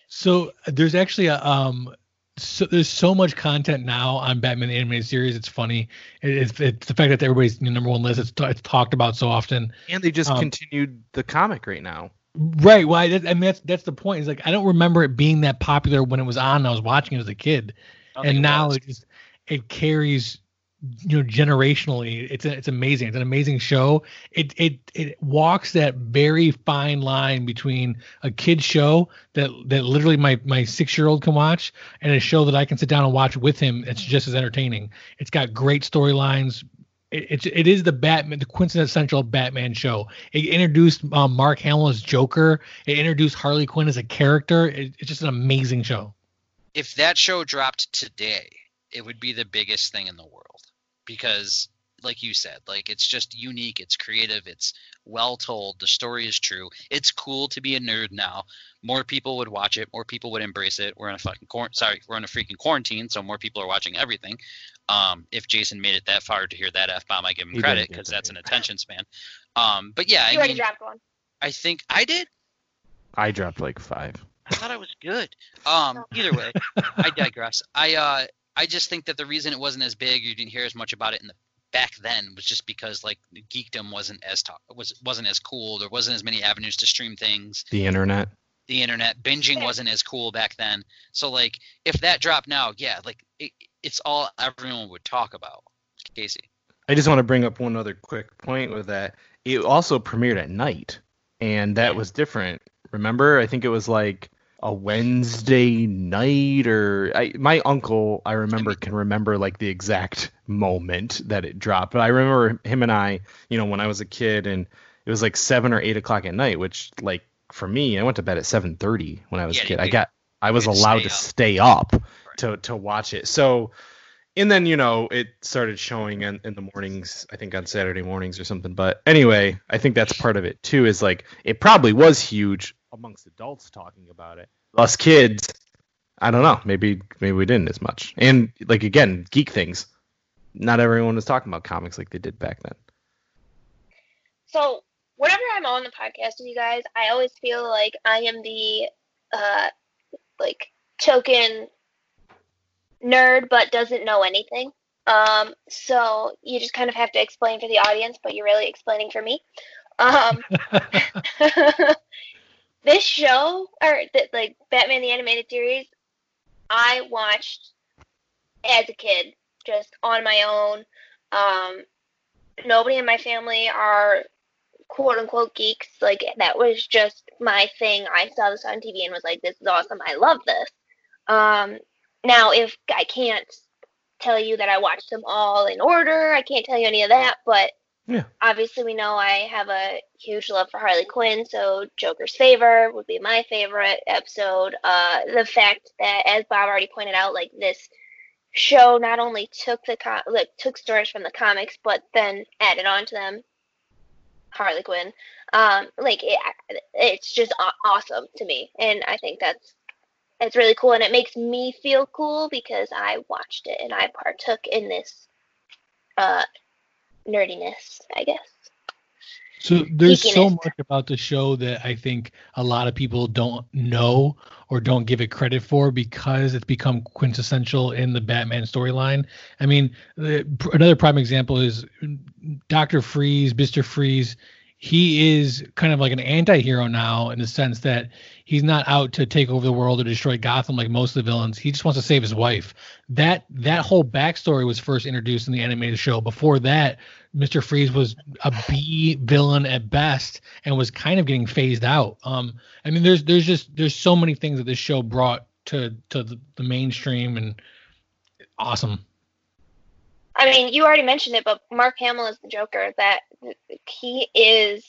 So there's actually a um so there's so much content now on Batman the animated series. It's funny. It, it's, it's the fact that everybody's number one list. It's, it's talked about so often. And they just Um, continued the comic right now. Right. Well, I, I mean that's that's the point. Is like I don't remember it being that popular when it was on. I was watching it as a kid, I don't think and now was. it just it carries you know generationally. It's a, it's amazing. It's an amazing show. It it it walks that very fine line between a kid show that that literally my my six year old can watch and a show that I can sit down and watch with him. It's just as entertaining. It's got great storylines. It, it's it is the Batman, the quintessential Batman show. It introduced um, Mark Hamill as Joker. It introduced Harley Quinn as a character. It, it's just an amazing show. if that show dropped today, it would be the biggest thing in the world because like you said, like it's just unique, it's creative, it's well told, the story is true. It's cool to be a nerd now. More people would watch it, more people would embrace it. We're in a fucking quar- sorry, we're in a freaking quarantine, so more people are watching everything. Um, if Jason made it that far to hear that f bomb, I give him He credit because that's an attention span. Um, but yeah, you I already mean, dropped one. I think I did. I dropped like five. I thought I was good. Um, either way, I digress. I uh, I just think that the reason it wasn't as big, you didn't hear as much about it in the back then, was just because like geekdom wasn't as top, was wasn't as cool. There wasn't as many avenues to stream things. The internet. The internet binging wasn't as cool back then. So like, if that dropped now, yeah, like it, it's all everyone would talk about. Casey. I just want to bring up one other quick point with that. It also premiered at night, and that mm. was different. Remember, I think it was like a Wednesday night, or I, my uncle, I remember, can remember like the exact moment that it dropped. But I remember him and I, you know, when I was a kid, and it was like seven or eight o'clock at night, which like for me, I went to bed at seven thirty when I was Yeah, a kid. I got, I was allowed stay to up. stay up to to watch it. So and then you know it started showing in, in the mornings i think on saturday mornings or something. But anyway i think that's part of it too is like it probably was huge amongst adults talking about it. Us kids i don't know maybe maybe we didn't as much. And like again geek things. Not everyone was talking about comics like they did back then. So whenever I'm on the podcast with you guys, I always feel like I am the uh like token nerd but doesn't know anything. Um so you just kind of have to explain for the audience, but you're really explaining for me. Um this show or th- like Batman the animated series I watched as a kid just on my own. Um nobody in my family are quote unquote geeks. Like that was just my thing. I saw this on TV and was like, "This is awesome. I love this." Um, now, if I can't tell you that I watched them all in order, I can't tell you any of that. But Yeah. obviously, we know I have a huge love for Harley Quinn, so Joker's Favor would be my favorite episode. Uh, the fact that, as Bob already pointed out, like this show not only took the com- like took stories from the comics, but then added on to them Harley Quinn. Um, like it, it's just awesome to me, and I think that's it's really cool, and it makes me feel cool because I watched it and I partook in this uh, nerdiness, I guess. So there's so much about the show that I think a lot of people don't know or don't give it credit for because it's become quintessential in the Batman storyline. I mean, the, another prime example is Doctor Freeze, Mister Freeze, he is kind of like an anti-hero now in the sense that he's not out to take over the world or destroy Gotham like most of the villains. He just wants to save his wife. That that whole backstory was first introduced in the animated show. Before that, Mr. Freeze was a B villain at best and was kind of getting phased out. Um, I mean, there's there's just there's so many things that this show brought to to the, the mainstream and awesome. I mean, you already mentioned it, but Mark Hamill is the Joker. That he is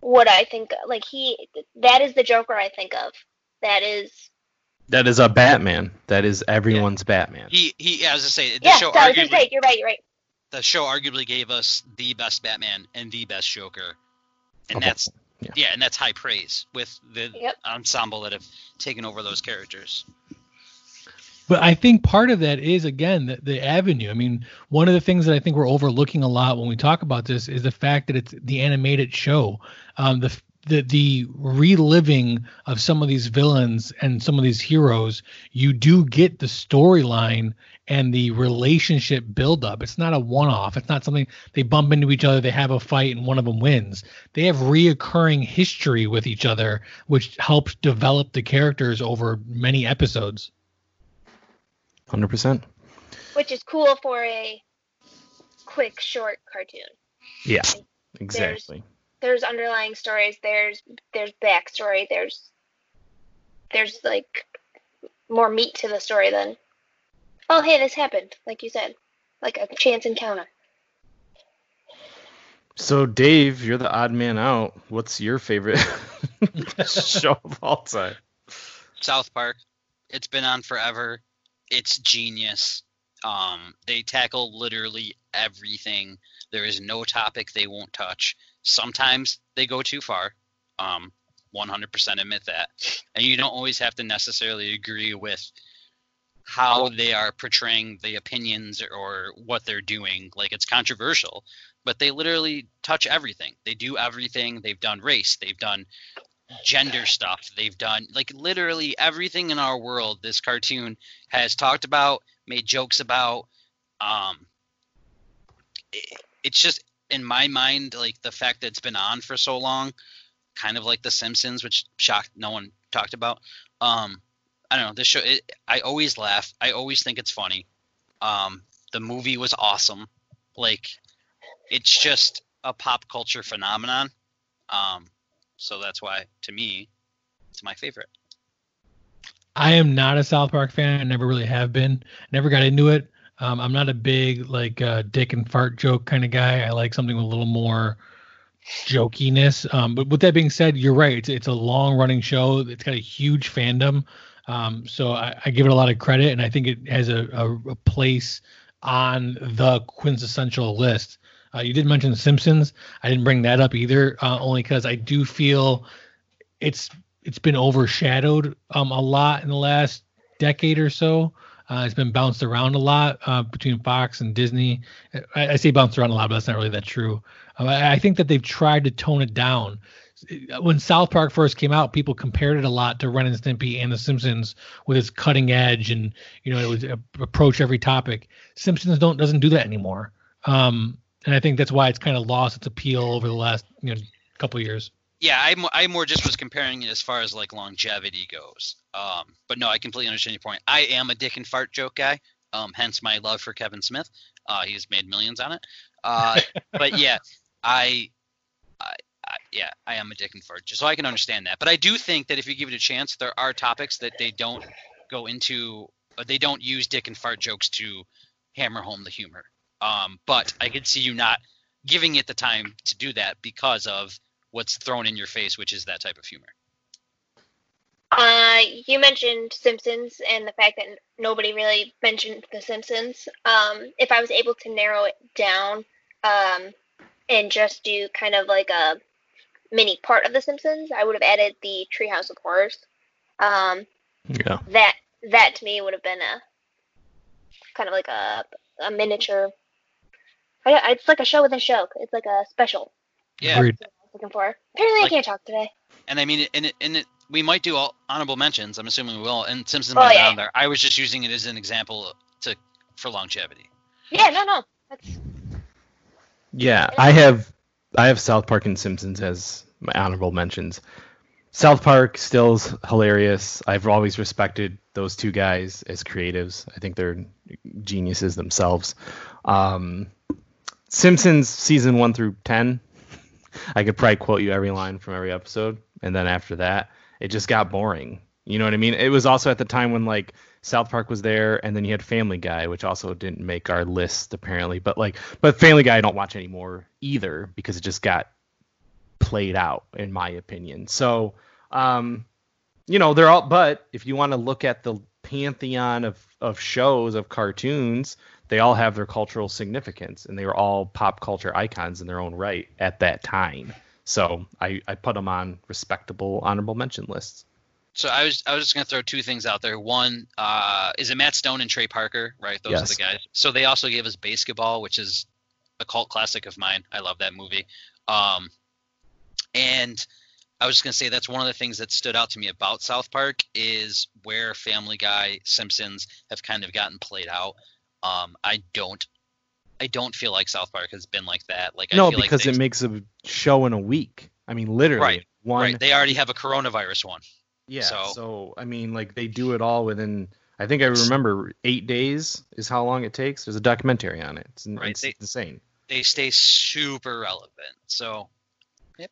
what I think. Like he, that is the Joker I think of. That is. That is a Batman. That is everyone's Batman. He he. As I say, the Yeah, show so I was gonna arguably say, you're right. You're right. the show arguably gave us the best Batman and the best Joker, and Okay. that's Yeah. yeah, and that's high praise with the Yep. ensemble that have taken over those characters. But I think part of that is again the, the avenue. I mean, one of the things that I think we're overlooking a lot when we talk about this is the fact that it's the animated show. Um, the the the reliving of some of these villains and some of these heroes, you do get the storyline and the relationship buildup. It's not a one-off. It's not something they bump into each other, they have a fight, and one of them wins. They have reoccurring history with each other, which helps develop the characters over many episodes. Hundred percent. Which is cool for a quick, short cartoon. Yeah. Exactly. There's underlying stories. There's there's backstory. There's there's like more meat to the story than oh hey this happened like you said like a chance encounter. So Dave, you're the odd man out. What's your favorite show of all time? South Park. It's been on forever. It's genius. Um, they tackle literally everything. There is no topic they won't touch. Sometimes they go too far. Um, 100% admit that. And you don't always have to necessarily agree with how they are portraying the opinions or what they're doing. Like it's controversial, but they literally touch everything. They do everything. They've done race. They've done gender stuff. They've done like literally everything in our world. This cartoon has talked about, made jokes about. Um, it- it's just in my mind, like the fact that it's been on for so long, kind of like The Simpsons, which shocked no one talked about. Um, I don't know. This show, it, I always laugh. I always think it's funny. Um, the movie was awesome. Like, it's just a pop culture phenomenon. Um, so that's why, to me, it's my favorite. I am not a South Park fan. I never really have been. Never got into it. Um, I'm not a big like uh, dick and fart joke kind of guy. I like something with a little more jokiness. Um, but with that being said, you're right. It's, it's a long running show. It's got a huge fandom. Um, so I, I give it a lot of credit, and I think it has a, a, a place on the quintessential list. Uh, you did mention Simpsons. I didn't bring that up either, uh, only because I do feel it's it's been overshadowed um, a lot in the last decade or so. Uh, it's been bounced around a lot uh, between Fox and Disney. I, I say bounced around a lot, but that's not really that true. Um, I, I think that they've tried to tone it down. When South Park first came out, people compared it a lot to Ren and Stimpy and The Simpsons with its cutting edge and you know it would uh, approach every topic. Simpsons don't doesn't do that anymore, um, and I think that's why it's kind of lost its appeal over the last you know couple years. Yeah, I, I more just was comparing it as far as like longevity goes. Um, but no, I completely understand your point. I am a dick and fart joke guy. Um, hence my love for Kevin Smith. Uh, he's made millions on it. Uh, but yeah, I, I, I, yeah, I am a dick and fart, so I can understand that. But I do think that if you give it a chance, there are topics that they don't go into. They don't use dick and fart jokes to hammer home the humor. Um, but I could see you not giving it the time to do that because of what's thrown in your face, which is that type of humor. Uh, you mentioned Simpsons and the fact that nobody really mentioned The Simpsons. Um, if I was able to narrow it down, um, and just do kind of like a mini part of The Simpsons, I would have added the Treehouse of Horrors. Um, Yeah. that that to me would have been a kind of like a a miniature. I, it's like a show within a show. It's like a special. Yeah, Agreed. That's what I was looking for. Apparently, Like- I can't talk today. and I mean, and it, and it, we might do all honorable mentions. I'm assuming we will, and Simpsons Oh, might be yeah. on there. I was just using it as an example to for longevity. Yeah, no, no, that's Yeah, I have I have South Park and Simpsons as my honorable mentions. South Park still's hilarious. I've always respected those two guys as creatives. I think they're geniuses themselves. Um, Simpsons season one through ten, I could probably quote you every line from every episode, and then after that, it just got boring. You know what I mean? It was also at the time when like South Park was there, and then you had Family Guy, which also didn't make our list apparently. But like, but Family Guy I don't watch anymore either because it just got played out, in my opinion. So, um, you know, they're all. But if you want to look at the pantheon of of shows of cartoons, they all have their cultural significance, and they were all pop culture icons in their own right at that time. So I, I put them on respectable honorable mention lists. So I was I was just gonna throw two things out there. One, uh, is it Matt Stone and Trey Parker? Right, those Yes. are the guys. So they also gave us BASEketball, which is a cult classic of mine. I love that movie. Um, and I was just gonna say that's one of the things that stood out to me about South Park is where Family Guy, Simpsons have kind of gotten played out. Um, I don't. I don't feel like South Park has been like that. Like I no, feel because like it makes a show in a week. I mean, literally Right, one. right. They already have a coronavirus one. Yeah. So- So, I mean, like they do it all within. I think I remember eight days is how long it takes. There's a documentary on it. It's, Right, it's they- insane. They stay super relevant. So, yep.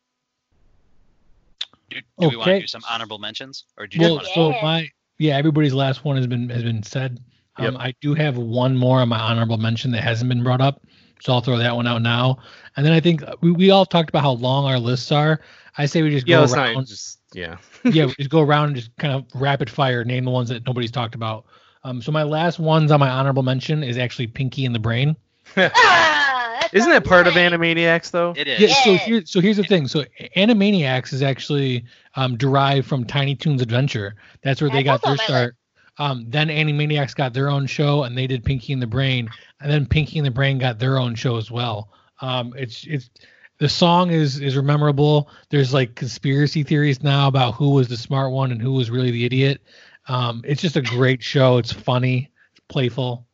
Do, do we want to do some honorable mentions, or do you Well, want to? so Yeah. my yeah, everybody's last one has been has been said. Um, Yep. I do have one more on my honorable mention that hasn't been brought up, so I'll throw that one out now. And then I think we, we all talked about how long our lists are. I say we just Yeah, go around. not just yeah. yeah, we just go around and just kind of rapid fire name the ones that nobody's talked about. Um, so my last ones on my honorable mention is actually Pinky and the Brain. Ah, that Isn't that sounds part of. Animaniacs though? It is. Yeah, so Yeah. here, so here's the thing. So Animaniacs is actually um, derived from Tiny Toons Adventure. That's where they got their also on start. Um, then Animaniacs got their own show, and they did Pinky and the Brain, and then Pinky and the Brain got their own show as well. Um, it's it's the song is is memorable. There's like conspiracy theories now about who was the smart one and who was really the idiot. Um, it's just a great show. It's funny, it's playful.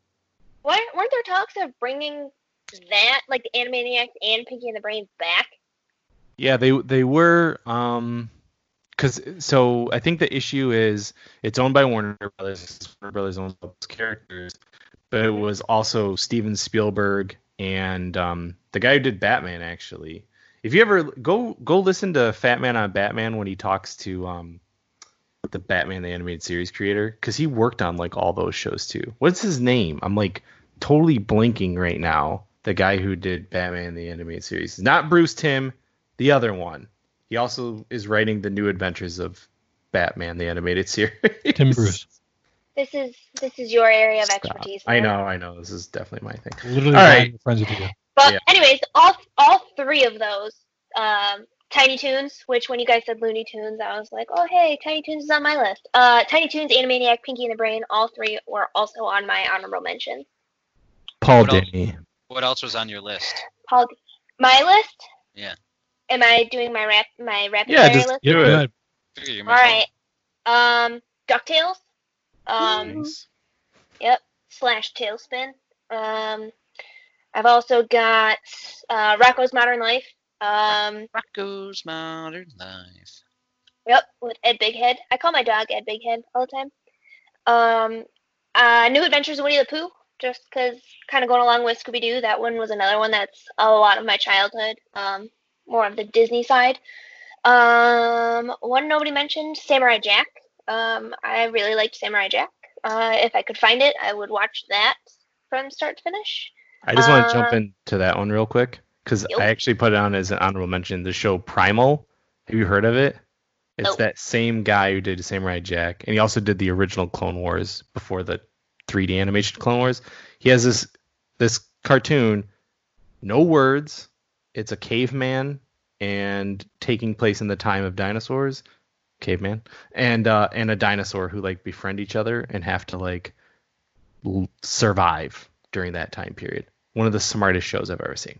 Weren't, weren't there talks of bringing that, like the Animaniacs and Pinky and the Brain, back? Yeah, they they were um cuz so I think the issue is it's owned by Warner Brothers. Warner Brothers owns those characters, but it was also Steven Spielberg and um the guy who did Batman actually. If you ever go go listen to Fat Man on Batman when he talks to um the Batman the animated series creator cuz he worked on like all those shows too. What's his name? I'm like totally blinking right now. The guy who did Batman the animated series. Not Bruce Timm, the other one. He also is writing the new adventures of Batman the animated series. Tim Bruce. This is this is your area of Stop. expertise. I know, I know. This is definitely my thing. Literally, All all right. friends with you. But Yeah. anyways, all all three of those, um, Tiny Toons, which when you guys said Looney Tunes, I was like, oh hey, Tiny Toons is on my list. Uh, Tiny Toons, Animaniac, Pinky and the Brain, all three were also on my honorable mention. Paul What else? Dini. What else was on your list? Paul, my list. Yeah. Am I doing my rap my rapid Yeah, fire just list? do it. good. Figure you All might as right. Um, Ducktales. Um, Nice. Yep. Slash Tailspin. Um, I've also got uh, Rocko's Modern Life. Um. Rocko's Modern Life. yep, with Ed Bighead. I call my dog Ed Bighead all the time. Um, uh, New Adventures of Winnie the Pooh, just because kind of going along with Scooby Doo. That one was another one that's a lot of my childhood. Um, more of the Disney side. Um, one nobody mentioned, Samurai Jack. Um, I really liked Samurai Jack. Uh, if I could find it, I would watch that from start to finish. I just want to jump Uh, into that one real quick because Yep. I actually put it on as an honorable mention. The show Primal. Have you heard of it? It's that same guy who did Samurai Jack, and he also did the original Clone Wars before the 3D animation Clone Wars. He has this this cartoon, no words. It's a caveman and taking place in the time of dinosaurs, caveman, and uh, and a dinosaur who like befriend each other and have to like l- survive during that time period. One of the smartest shows I've ever seen.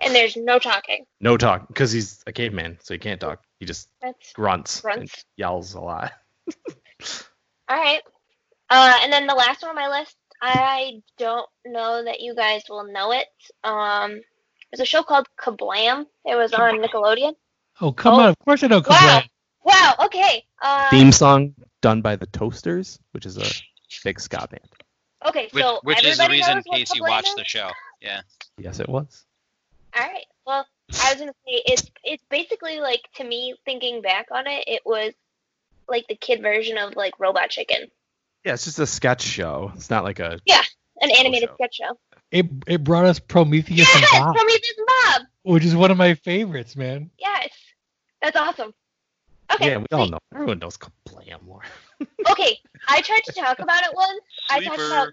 And there's no talking. No talk because he's a caveman, so he can't talk. He just That's grunts, and Grunts. yells a lot. all right. Uh, and then the last one on my list, I don't know that you guys will know it. Um, There's a show called Kablam. It was on Nickelodeon. Oh come Oh. on! Of course I know. Kablam. Wow. Wow. Okay. Uh, Theme song done by the Toasters, which is a big ska band. okay. Which, So which is the reason knows what Casey watched is? the show. Yeah. Yes, it was. All right. Well, I was gonna say it's it's basically like to me thinking back on it, it was like the kid version of like Robot Chicken, Yeah, it's just a sketch show. It's not like a. Yeah, an animated show. sketch show. It it brought us Prometheus Yes, and Bob, Prometheus and Bob. which is one of my favorites, man. Yes, that's awesome. Okay. yeah, we all sweet. know. Everyone knows Kablam more. Okay, I tried to talk about it once. I talked about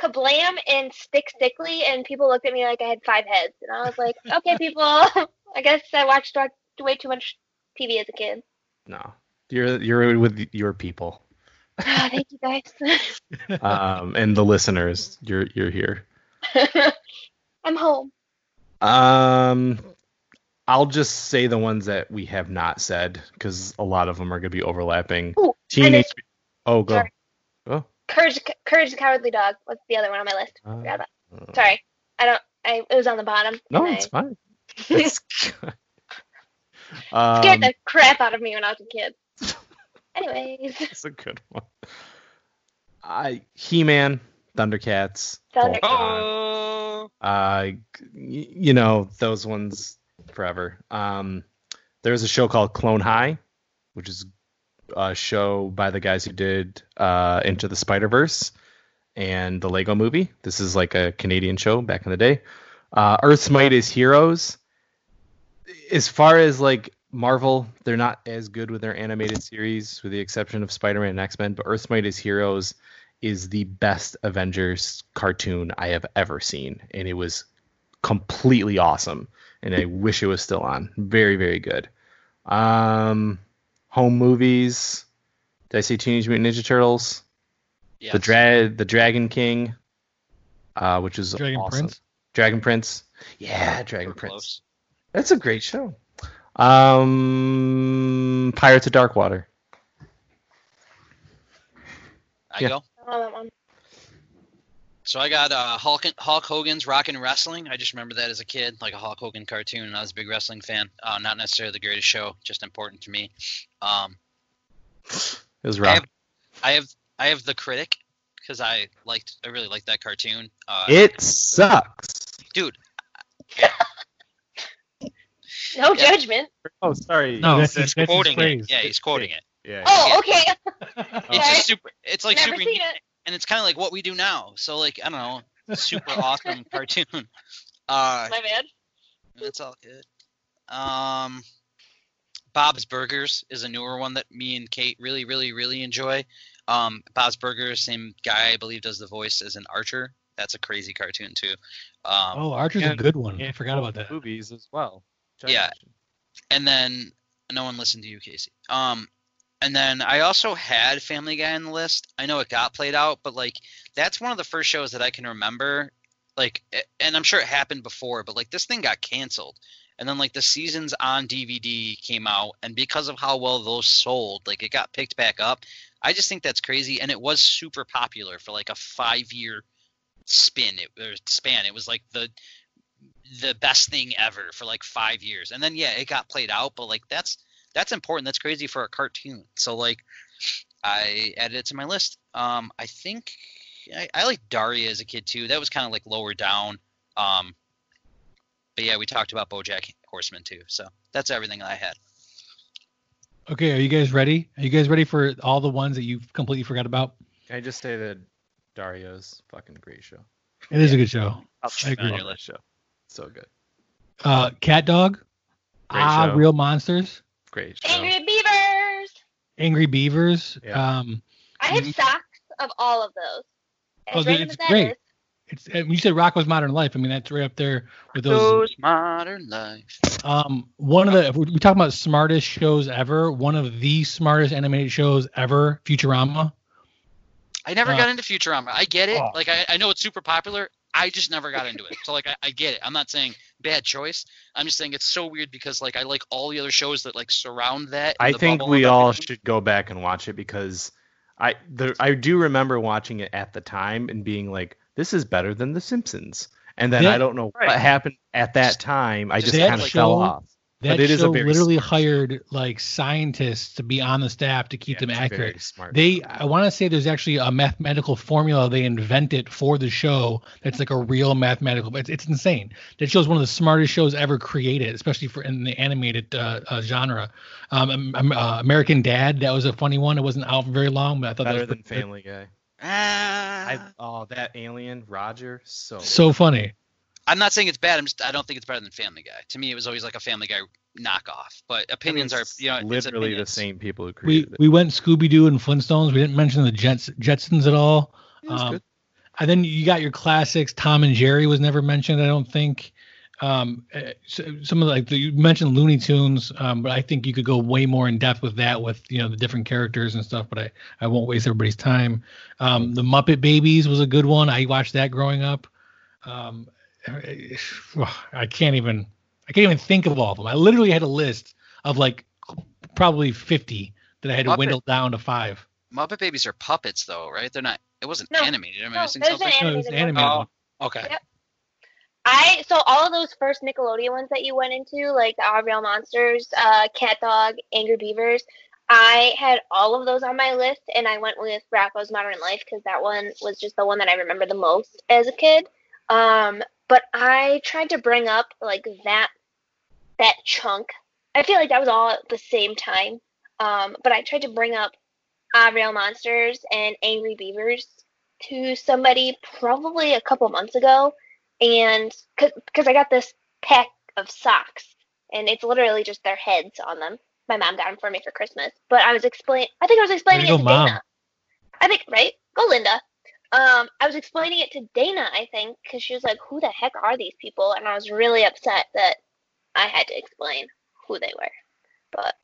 Kablam and Stick Stickly, and people looked at me like I had five heads, and I was like, okay, people, I guess I watched way too much TV as a kid. No, you're you're with your people, Ah, Thank you guys. um, and the listeners. You're you're here. I'm home. Um, I'll just say the ones that we have not said because a lot of them are going to be overlapping. Ooh, Teenage. it's- Oh, go. Sorry. Oh. Courage, Courage the Cowardly Dog. What's the other one on my list? Uh, Forgot about. uh, Sorry, I don't. I it was on the bottom. No, it's I fine. It's um, scared the crap out of me when I was a kid. Anyways, That's a good one. I He-Man, Thundercats, Thunder- Voltron, Oh. uh, you know those ones forever. Um, there's a show called Clone High, which is a show by the guys who did uh, Into the Spider Verse and the Lego Movie. This is like a Canadian show back in the day. Uh, Earth's Mightiest Heroes. As far as like Marvel, they're not as good with their animated series, with the exception of Spider-Man and X-Men. But Earth's Mightiest Heroes is the best Avengers cartoon I have ever seen, and it was completely awesome. And I wish it was still on. Very, very good. Um, home movies. Did I say Teenage Mutant Ninja Turtles? Yes. The dra- the Dragon King, uh, which is Dragon awesome. Prince. Dragon Prince. Yeah, Dragon We're Prince. close. That's a great show. Um, Pirates of Darkwater. I Yeah. go. I that one. So I got uh, Hulk, Hulk Hogan's Rock 'n' Wrestling. I just remember that as a kid, like a Hulk Hogan cartoon, and I was a big wrestling fan. Uh, not necessarily the greatest show, just important to me. Um, It was I rock. have, I have I have the critic because I liked I really liked that cartoon. Uh, It sucks. dude, No Yeah. judgment. Oh, sorry. No, he's, he's quoting it. Yeah, he's quoting it. Yeah. Oh, okay. It's just super. It's like Never super, seen neat, it. and it's kind of like what we do now. So like I don't know, super awesome cartoon. Uh, My bad. That's all good. Um, Bob's Burgers is a newer one that me and Kate really, really, really enjoy. Um, Bob's Burgers, same guy I believe does the voice as an Archer. That's a crazy cartoon too. Um, Oh, Archer's a good one. I and forgot about that. Movies as well. which Yeah. mentioned. and then no one listened to you, Casey. Um, and then I also had Family Guy on the list. I know it got played out, but like that's one of the first shows that I can remember. Like, and I'm sure it happened before, but like this thing got canceled, and then like the seasons on DVD came out, and because of how well those sold, like it got picked back up. I just think that's crazy, and it was super popular for like a five year spin it or span. It was like the the best thing ever for like five years, and then yeah, it got played out, but like that's that's important. That's crazy for a cartoon. So like, I added it to my list. Um, I think I, I like Daria as a kid too. That was kind of like lower down. Um, but yeah, we talked about BoJack Horseman too. So that's everything I had. Okay, are you guys ready? Are you guys ready for all the ones that you completely forgot about? Can I just say that Daria's fucking great show. It is a good show. I'll I agree. love that show. So good. Uh, Cat Dog. Great ah, show. Real Monsters. Great show. Angry Beavers. Angry Beavers. Yeah. Um, I have socks of all of those. Oh, As dude, random it's great. is. it's uh, when you said Rocko's Modern Life. I mean, that's right up there with those. modern life. Um, one of the we talk about smartest shows ever. One of the smartest animated shows ever, Futurama. I never Uh, got into Futurama. I get it. oh. Like I, I know it's super popular. I just never got into it. So like I, I get it. I'm not saying bad choice. I'm just saying it's so weird because like I like all the other shows that like surround that. I think we all everything. should go back and watch it because I the I do remember watching it at the time and being like, this is better than The Simpsons. and then That- I don't know Right. what happened at that time. I Just just kind of fell off. That But it is a show very literally smart show. hired like scientists to be on the staff to keep Yeah, them it's accurate. very smart. They, I want to say there's actually a mathematical formula they invented for the show that's like a real mathematical. It's, it's insane. That show's one of the smartest shows ever created, especially for in the animated uh, uh, genre. Um, um, uh, American Dad, that was a funny one. It wasn't out for very long, but I thought better that was than pretty good. Family Guy. Ah, I, oh, that alien Roger, so So funny. I'm not saying it's bad. I'm just I don't think it's better than Family Guy. To me, it was always like a Family Guy knockoff. But I mean, opinions are you know it's literally the same people who We created it. we went Scooby Doo and Flintstones. We didn't mention the Jets, Jetsons at all. It Um, good. And then you got your classics. Tom and Jerry was never mentioned, I don't think. Um, uh, so- some of the, like the, you mentioned Looney Tunes, um, but I think you could go way more in depth with that, with you know the different characters and stuff. But I, I won't waste everybody's time. Um, the Muppet Babies was a good one. I watched that growing up. Um, I can't even, I can't even think of all of them. I literally had a list of like probably 50 that I had to Muppet- dwindle down to five. Muppet Babies are puppets though, right? They're not. It wasn't No. animated. Am I No, missing there's something? an No, it was the animated one. animated Oh. Okay. Yep. I so all of those first Nickelodeon ones that you went into, like the Our Real Monsters, uh, Cat Dog, Angry Beavers, I had all of those on my list, and I went with Rocko's Modern Life because that one was just the one that I remember the most as a kid. Um, but I tried to bring up like that that chunk. I feel like that was all at the same time. Um, but I tried to bring up Our Real Monsters and Angry Beavers to somebody probably a couple months ago and because I got this pack of socks, and it's literally just their heads on them. My mom got them for me for Christmas, but I was explaining. I think I was explaining it to Mom. Dana. I think right. Go Linda. Um, I was explaining it to Dana, I think, because she was like, "Who the heck are these people?" And I was really upset that I had to explain who they were. But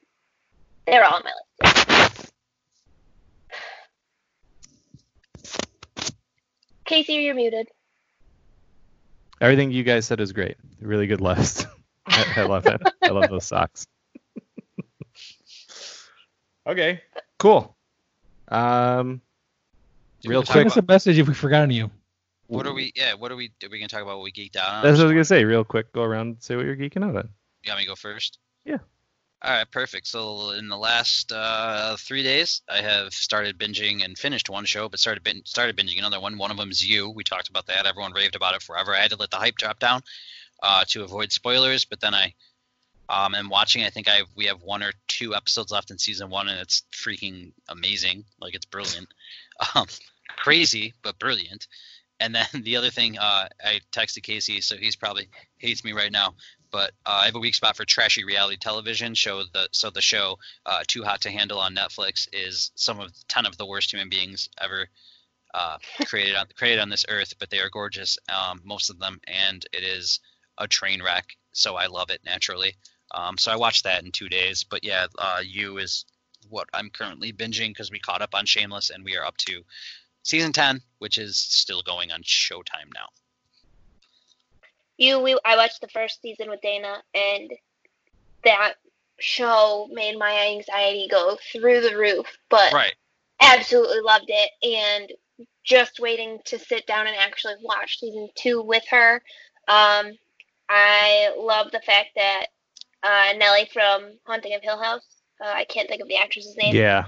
they're all on my list. Casey, you're muted. Everything you guys said is great. Really good list. I, I love it. I love those socks. okay, cool. Um, real Talk Send quick. us a message if we forgot any of you. What are we? Yeah. What are we? Are we gonna talk about what we geeked out on? That's what I was gonna say. Real quick, go around and say what you're geeking out on. You want me to go first? Yeah. All right, perfect. So in the last uh, three days, I have started binging and finished one show, but started bin- started binging another one. One of them is You. We talked about that. Everyone raved about it forever. I had to let the hype drop down uh, to avoid spoilers, but then I um, am watching. I think I we have one or two episodes left in season one, and it's freaking amazing. Like it's brilliant, um, crazy but brilliant. And then the other thing, uh, I texted Casey, so he's probably hates me right now but uh, I have a weak spot for trashy reality television. Show the so the show uh, Too Hot to Handle on Netflix is some of ten of the worst human beings ever uh, created on created on this earth, but they are gorgeous, um, most of them, and it is a train wreck. So I love it naturally. Um, so I watched that in two days. But yeah, uh, you is what I'm currently binging because we caught up on Shameless and we are up to season ten, which is still going on Showtime now. You, we, I watched the first season with Dana, and that show made my anxiety go through the roof. But Right. absolutely loved it, and just waiting to sit down and actually watch season two with her. Um, I love the fact that uh, Nellie from Haunting of Hill House, uh, I can't think of the actress's name, Yeah.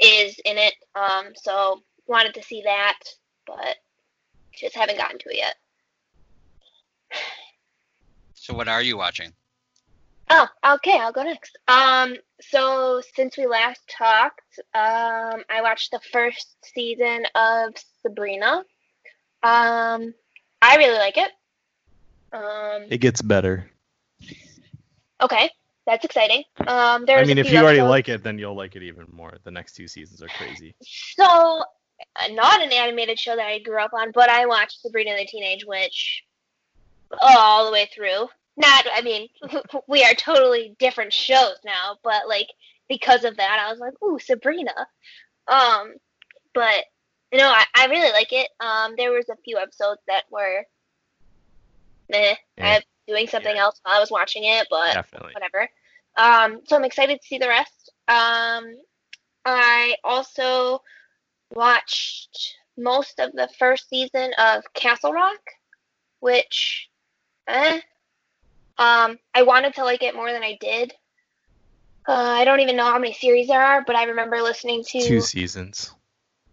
is in it. Um, so wanted to see that, but just haven't gotten to it yet. So what are you watching? Oh, okay, I'll go next. Um, so since we last talked, um, I watched the first season of Sabrina. Um, I really like it. Um, It gets better. okay, that's exciting. Um, there's I mean, if few you already episodes- like it, then you'll like it even more. The next two seasons are crazy. So, not an animated show that I grew up on, but I watched Sabrina the Teenage Witch all the way through. Not, I mean, we are totally different shows now, but like because of that, I was like, ooh, Sabrina. Um, but you know, I, I really like it. Um, there was a few episodes that were, meh. Yeah. I was doing something else while I was watching it, but Definitely. whatever. Um, so I'm excited to see the rest. Um, I also watched most of the first season of Castle Rock, which, eh. Um, I wanted to like it more than I did. Uh, I don't even know how many series there are, but I remember listening to. Two seasons.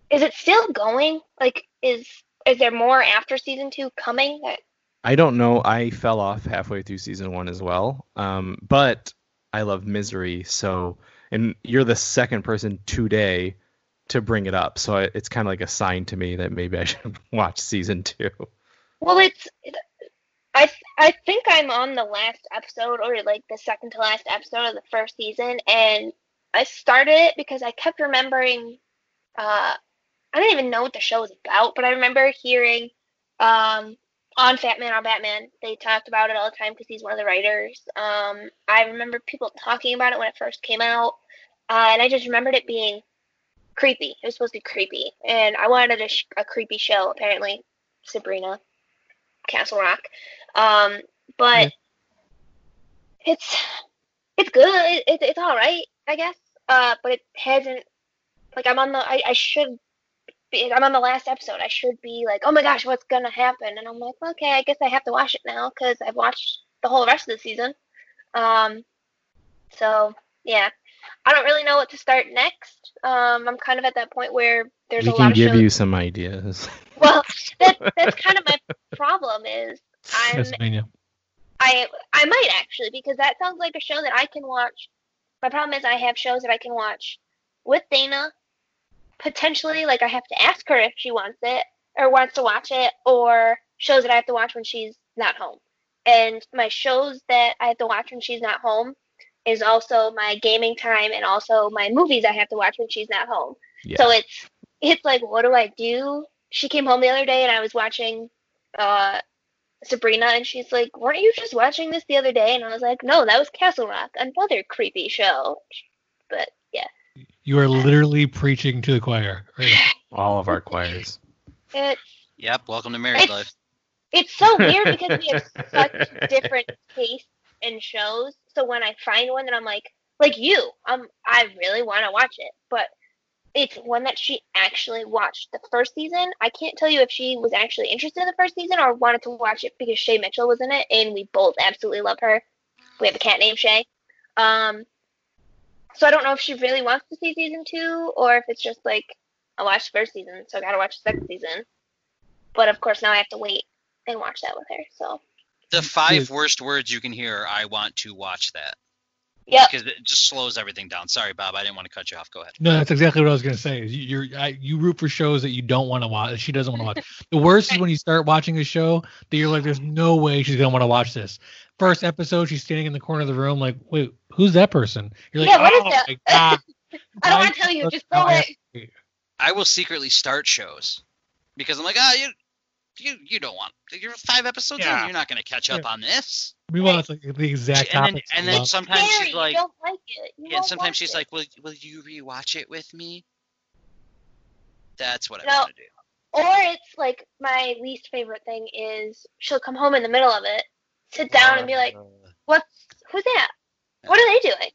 Is it still going? Like, is is there more after season two coming? That I don't know. I fell off halfway through season one as well. Um, but I love Misery, so and you're the second person today to bring it up, so it's kind of like a sign to me that maybe I should watch season two. Well, it's. I I think I'm on the last episode or like the second to last episode of the first season, and I started it because I kept remembering. Uh, I don't even know what the show is about, but I remember hearing um, on Fat Man on Batman, they talked about it all the time because he's one of the writers. Um, I remember people talking about it when it first came out, uh, and I just remembered it being creepy. It was supposed to be creepy, and I wanted a, sh- a creepy show. Apparently, Sabrina, Castle Rock, um, but Yeah. it's it's good. It, it, it's all right, I guess. Uh, but it hasn't. Like I'm on the. I, I should. Be, I'm on the last episode. I should be like, oh my gosh, what's gonna happen? And I'm like, okay, I guess I have to watch it now because I've watched the whole rest of the season. Um, so yeah, I don't really know what to start next. Um, I'm kind of at that point where there's we a can lot of give shows. you some ideas. Well, that, that's kind of my problem is I'm Pennsylvania. I I might actually because that sounds like a show that I can watch. My problem is I have shows that I can watch with Dana. Potentially, like I have to ask her if she wants it or wants to watch it, or shows that I have to watch when she's not home. And my shows that I have to watch when she's not home is also my gaming time and also my movies I have to watch when she's not home. Yeah. So it's it's like what do I do? She came home the other day and I was watching uh Sabrina and she's like, Weren't you just watching this the other day? And I was like, No, that was Castle Rock, another creepy show. But yeah. You are literally preaching to the choir. Right. All of our choirs. It Yep. Welcome to married It's- life. it's so weird because we have such different tastes in shows. So when I find one that I'm like like you, um I really wanna watch it. But it's one that she actually watched the first season. I can't tell you if she was actually interested in the first season or wanted to watch it because Shay Mitchell was in it and we both absolutely love her. We have a cat named Shay. Um so I don't know if she really wants to see season two or if it's just like I watched the first season, so I gotta watch the second season. But of course now I have to wait and watch that with her. So The five worst words you can hear are "I want to watch that" Yeah. because it just slows everything down. Sorry, Bob. I didn't want to cut you off. Go ahead. No, that's exactly what I was gonna say. you- You're I, you root for shows that you don't want to watch. She doesn't want to watch. The worst is when you start watching a show that you're like, "There's no way she's gonna want to watch this." First episode, she's standing in the corner of the room, like, "Wait, who's that person?" You're like, Yeah, what is "Oh that?" my god!" I don't want to tell you, just that throw it. I will secretly start shows because I'm like, ah, you, you, you don't want. You're five episodes Yeah. in. You're not going to catch up on this. Meanwhile, it's like the exact and then, and then sometimes Scary, she's like, you don't like it. You yeah, and won't sometimes watch she's it. like, will, will you rewatch it with me? That's what I No. want to do. or it's like my least favorite thing is she'll come home in the middle of it, sit down and be like, "What's who's that? What are they doing?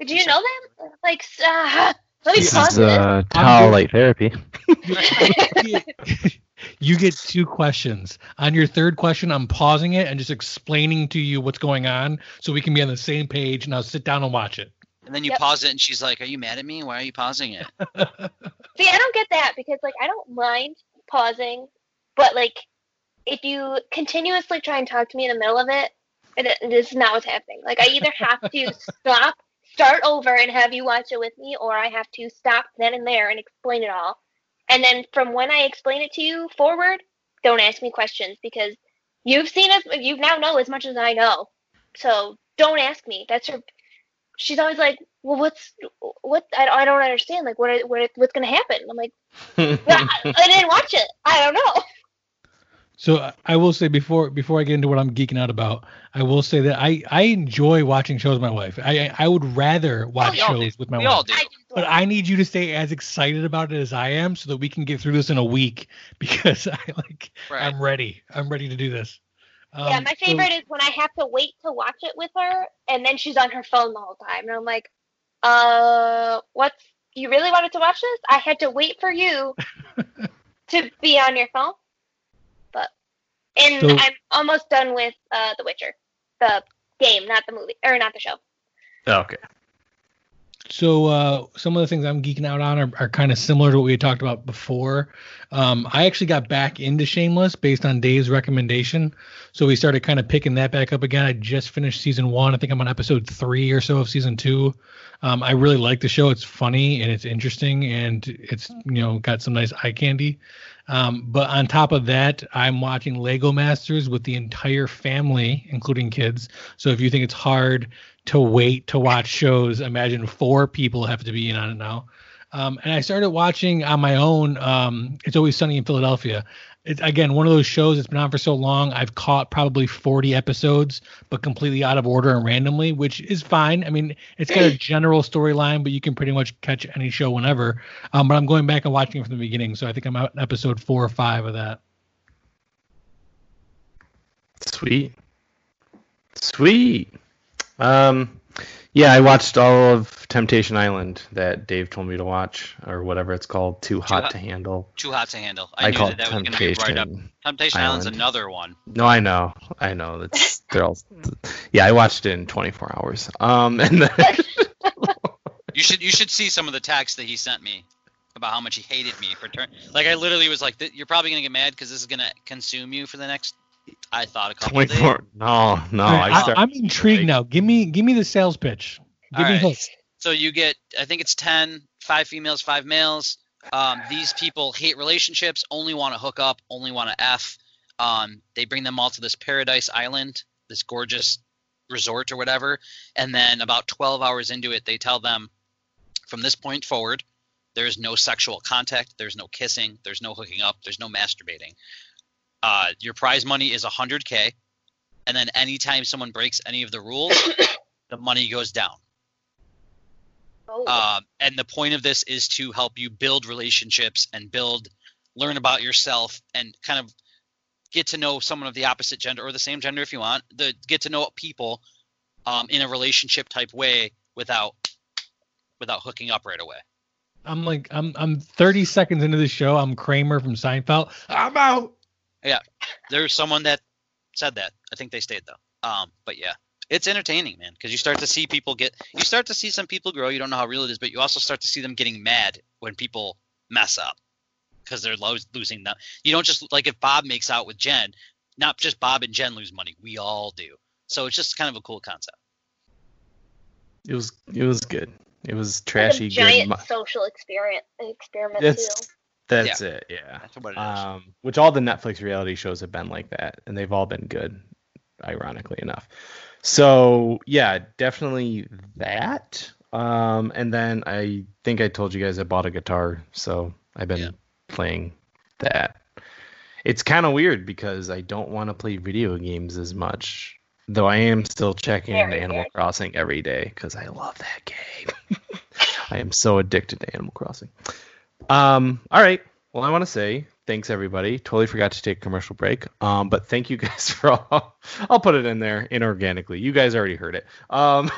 Did you know them?" Like, uh, let me This pause is this. uh, towel light therapy. you get- two questions. On your third question, I'm pausing it and just explaining to you what's going on so we can be on the same page. Now sit down and watch it. And then you Yep. pause it, and she's like, "Are you mad at me? Why are you pausing it?" See, I don't get that because like I don't mind pausing, but like if you continuously try and talk to me in the middle of it, it this is not what's happening. Like I either have to stop, start over, and have you watch it with me, or I have to stop then and there and explain it all. And then from when I explain it to you forward, don't ask me questions because you've seen as you now know as much as I know. So don't ask me. That's her. She's always like, well, what's what? I, I don't understand. Like, what what what's gonna happen? I'm like, "Yeah, I, I didn't watch it. I don't know. So I- I will say before before I get into what I'm geeking out about, I will say that I I enjoy watching shows with my wife. I I I would rather watch we all do. shows with my we wife. all do. But I need you to stay as excited about it as I am, so that we can get through this in a week. Because I like, Right. I'm ready. I'm ready to do this. yeah, Um, my so- favorite is when I have to wait to watch it with her, and then she's on her phone the whole time, and I'm like, uh, what's? You really wanted to watch this? I had to wait for you to be on your phone. And So- I'm almost done with uh, The Witcher, the game, not the movie, or not the show. Okay. So uh, some of the things I'm geeking out on are, are kind of similar to what we talked about before. Um, I actually got back into Shameless based on Dave's recommendation, so we started kind of picking that back up again. I just finished season one. I think I'm on episode three or so of season two. Um, I really like the show. It's funny and it's interesting and it's you know got some nice eye candy. Um, but on top of that, I'm watching Lego Masters with the entire family, including kids. So if you think it's hard to wait to watch shows, imagine four people have to be in on it now. Um, and I started watching on my own. Um, it's always sunny in Philadelphia. It's again one of those shows that's been on for so long. I've caught probably 40 episodes, but completely out of order and randomly, which is fine. I mean, it's got a general storyline, but you can pretty much catch any show whenever. Um, but I'm going back and watching it from the beginning, so I think I'm out episode four or five of that. Sweet. Sweet. Um, yeah, I watched all of Temptation Island that Dave told me to watch, or whatever it's called. Too hot Hot- to handle. Too hot to handle. I, I, knew call that it that was going to be right up. Temptation. Temptation Island's another one. No, I know, I know. That's they're all. Yeah, I watched it in 24 hours. Um, and then You should you should see some of the texts that he sent me about how much he hated me for turn. Like I literally was like, "You're probably gonna get mad because this is gonna consume you for the next." I thought a couple of days. 24. No, no. All right, I I, start, am intrigued like- now. Give me give me the sales pitch. Give All me right. So you get, I think it's 10, five females, five males. Um, these people hate relationships, only want to hook up, only want to f. Um, they bring them all to this paradise island, this gorgeous resort or whatever, and then about 12 hours into it, they tell them, from this point forward, there is no sexual contact, there's no kissing, there's no hooking up, there's no masturbating. Uh, your prize money is 100k, and then anytime someone breaks any of the rules, the money goes down. Oh, Um, and the point of this is to help you build relationships and build, learn about yourself, and kind of get to know someone of the opposite gender or the same gender if you want. The get to know people um, in a relationship type way without without hooking up right away. I'm like I'm I'm 30 seconds into the show. I'm Kramer from Seinfeld. I'm out. Yeah, there's someone that said that. I think they stayed though. Um, but yeah, it's entertaining, man, because you start to see people get, you start to see some people grow. You don't know how real it is, but you also start to see them getting mad when people mess up because they're lo- losing them. You don't just like if Bob makes out with Jen, not just Bob and Jen lose money. We all do. So it's just kind of a cool concept. it was it was good. It was like a trashy good. giant Mu- social experiment experiment That's too. That's it. Yeah. That's what it is. Um, which all the Netflix reality shows have been like that, and they've all been good, ironically enough. So yeah, definitely that. Um, and then I think I told you guys I bought a guitar, so I've been Yeah. playing that. It's kind of weird because I don't want to play video games as much, though I am still checking into Very Animal good. Crossing every day because I love that game. I am so addicted to Animal Crossing. Um, all right. Well, I want to say thanks everybody. Totally forgot to take a commercial break. Um, but thank you guys for all. I'll put it in there inorganically. You guys already heard it. Um,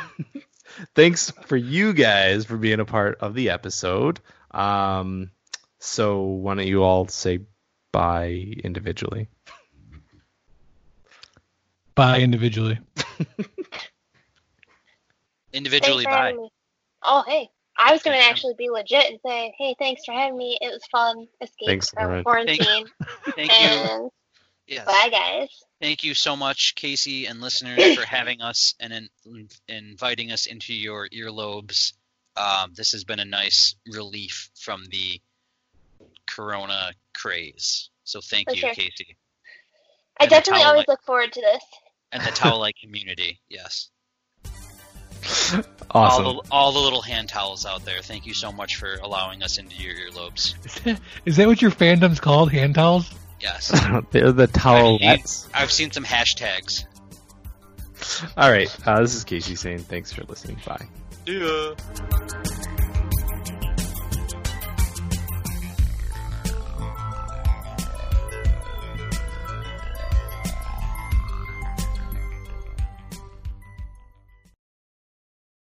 thanks for you guys for being a part of the episode. Um, so why don't you all say bye individually? Bye individually. Individually, bye. Oh, hey. I was going to Thanks, actually be legit and say, hey, thanks for having me. It was fun. Escape Thanks, from Lauren. quarantine. Thank you. and Yes. bye, guys. Thank you so much, Casey and listeners, for having us and in, inviting us into your earlobes. Um, this has been a nice relief from the Corona craze. So thank For you, sure. Casey, I And definitely always look forward to this. and the towel-like community. Yes, Awesome. all the all the little hand towels out there. Thank you so much for allowing us into your earlobes. Is that what your fandom's called? Hand towels? Yes, They're the towelettes. I've seen some hashtags. All right. Uh, this is Casey saying thanks for listening. Bye. Yeah.